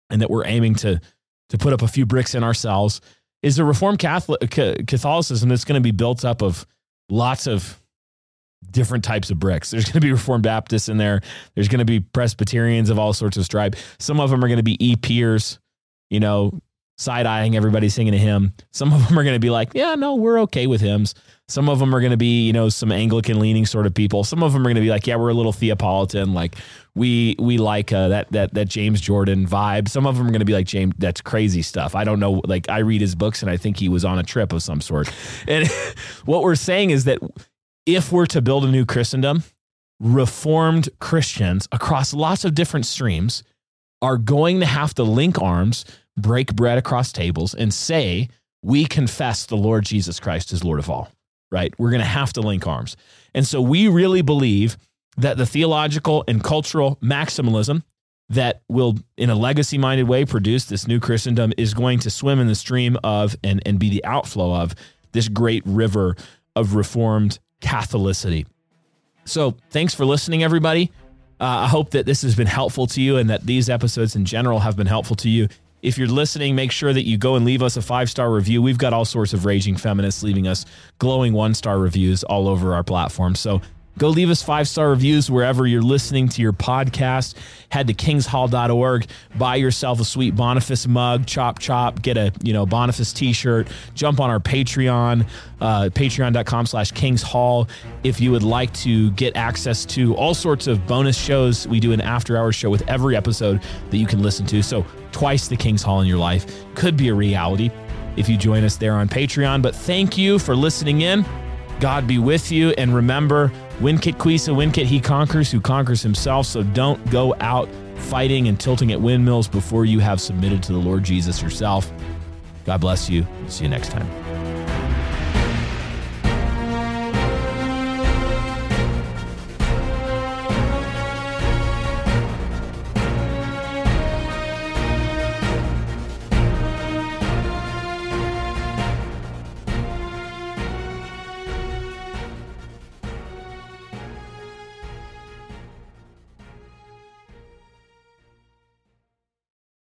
and that we're aiming to to put up a few bricks in ourselves is a Reformed Catholic Catholicism that's going to be built up of lots of different types of bricks. There's going to be Reformed Baptists in there. There's going to be Presbyterians of all sorts of stripe. Some of them are going to be e-peers, you know, side eyeing everybody singing a hymn. Some of *laughs* them are going to be like, yeah, no, we're okay with hymns. Some of them are going to be, you know, some Anglican leaning sort of people. Some of them are going to be like, yeah, we're a little Theopolitan, like we we like uh, that that that James Jordan vibe. Some of them are going to be like James, that's crazy stuff. I don't know. Like I read his books and I think he was on a trip of some sort. *laughs* And *laughs* what we're saying is that if we're to build a new Christendom, Reformed Christians across lots of different streams are going to have to link arms break bread across tables and say, we confess the Lord Jesus Christ is Lord of all, right? We're going to have to link arms. And so we really believe that the theological and cultural maximalism that will, in a legacy minded way, produce this new Christendom is going to swim in the stream of and, and be the outflow of this great river of Reformed Catholicity. So thanks for listening, everybody. Uh, I hope that this has been helpful to you and that these episodes in general have been helpful to you. If you're listening, make sure that you go and leave us a five star review. We've got all sorts of raging feminists leaving us glowing one star reviews all over our platform. So Go leave us five star reviews wherever you're listening to your podcast. Head to kingshall.org, buy yourself a sweet Boniface mug, chop chop, get a you know Boniface t-shirt, jump on our Patreon, uh, patreon.com slash kingshall. If you would like to get access to all sorts of bonus shows, we do an after hours show with every episode that you can listen to. So twice the King's Hall in your life could be a reality if you join us there on Patreon. But thank you for listening in. God be with you. And remember, Vincit qui se, vincit, he conquers who conquers himself. So don't go out fighting and tilting at windmills before you have submitted to the Lord Jesus yourself. God bless you. See you next time.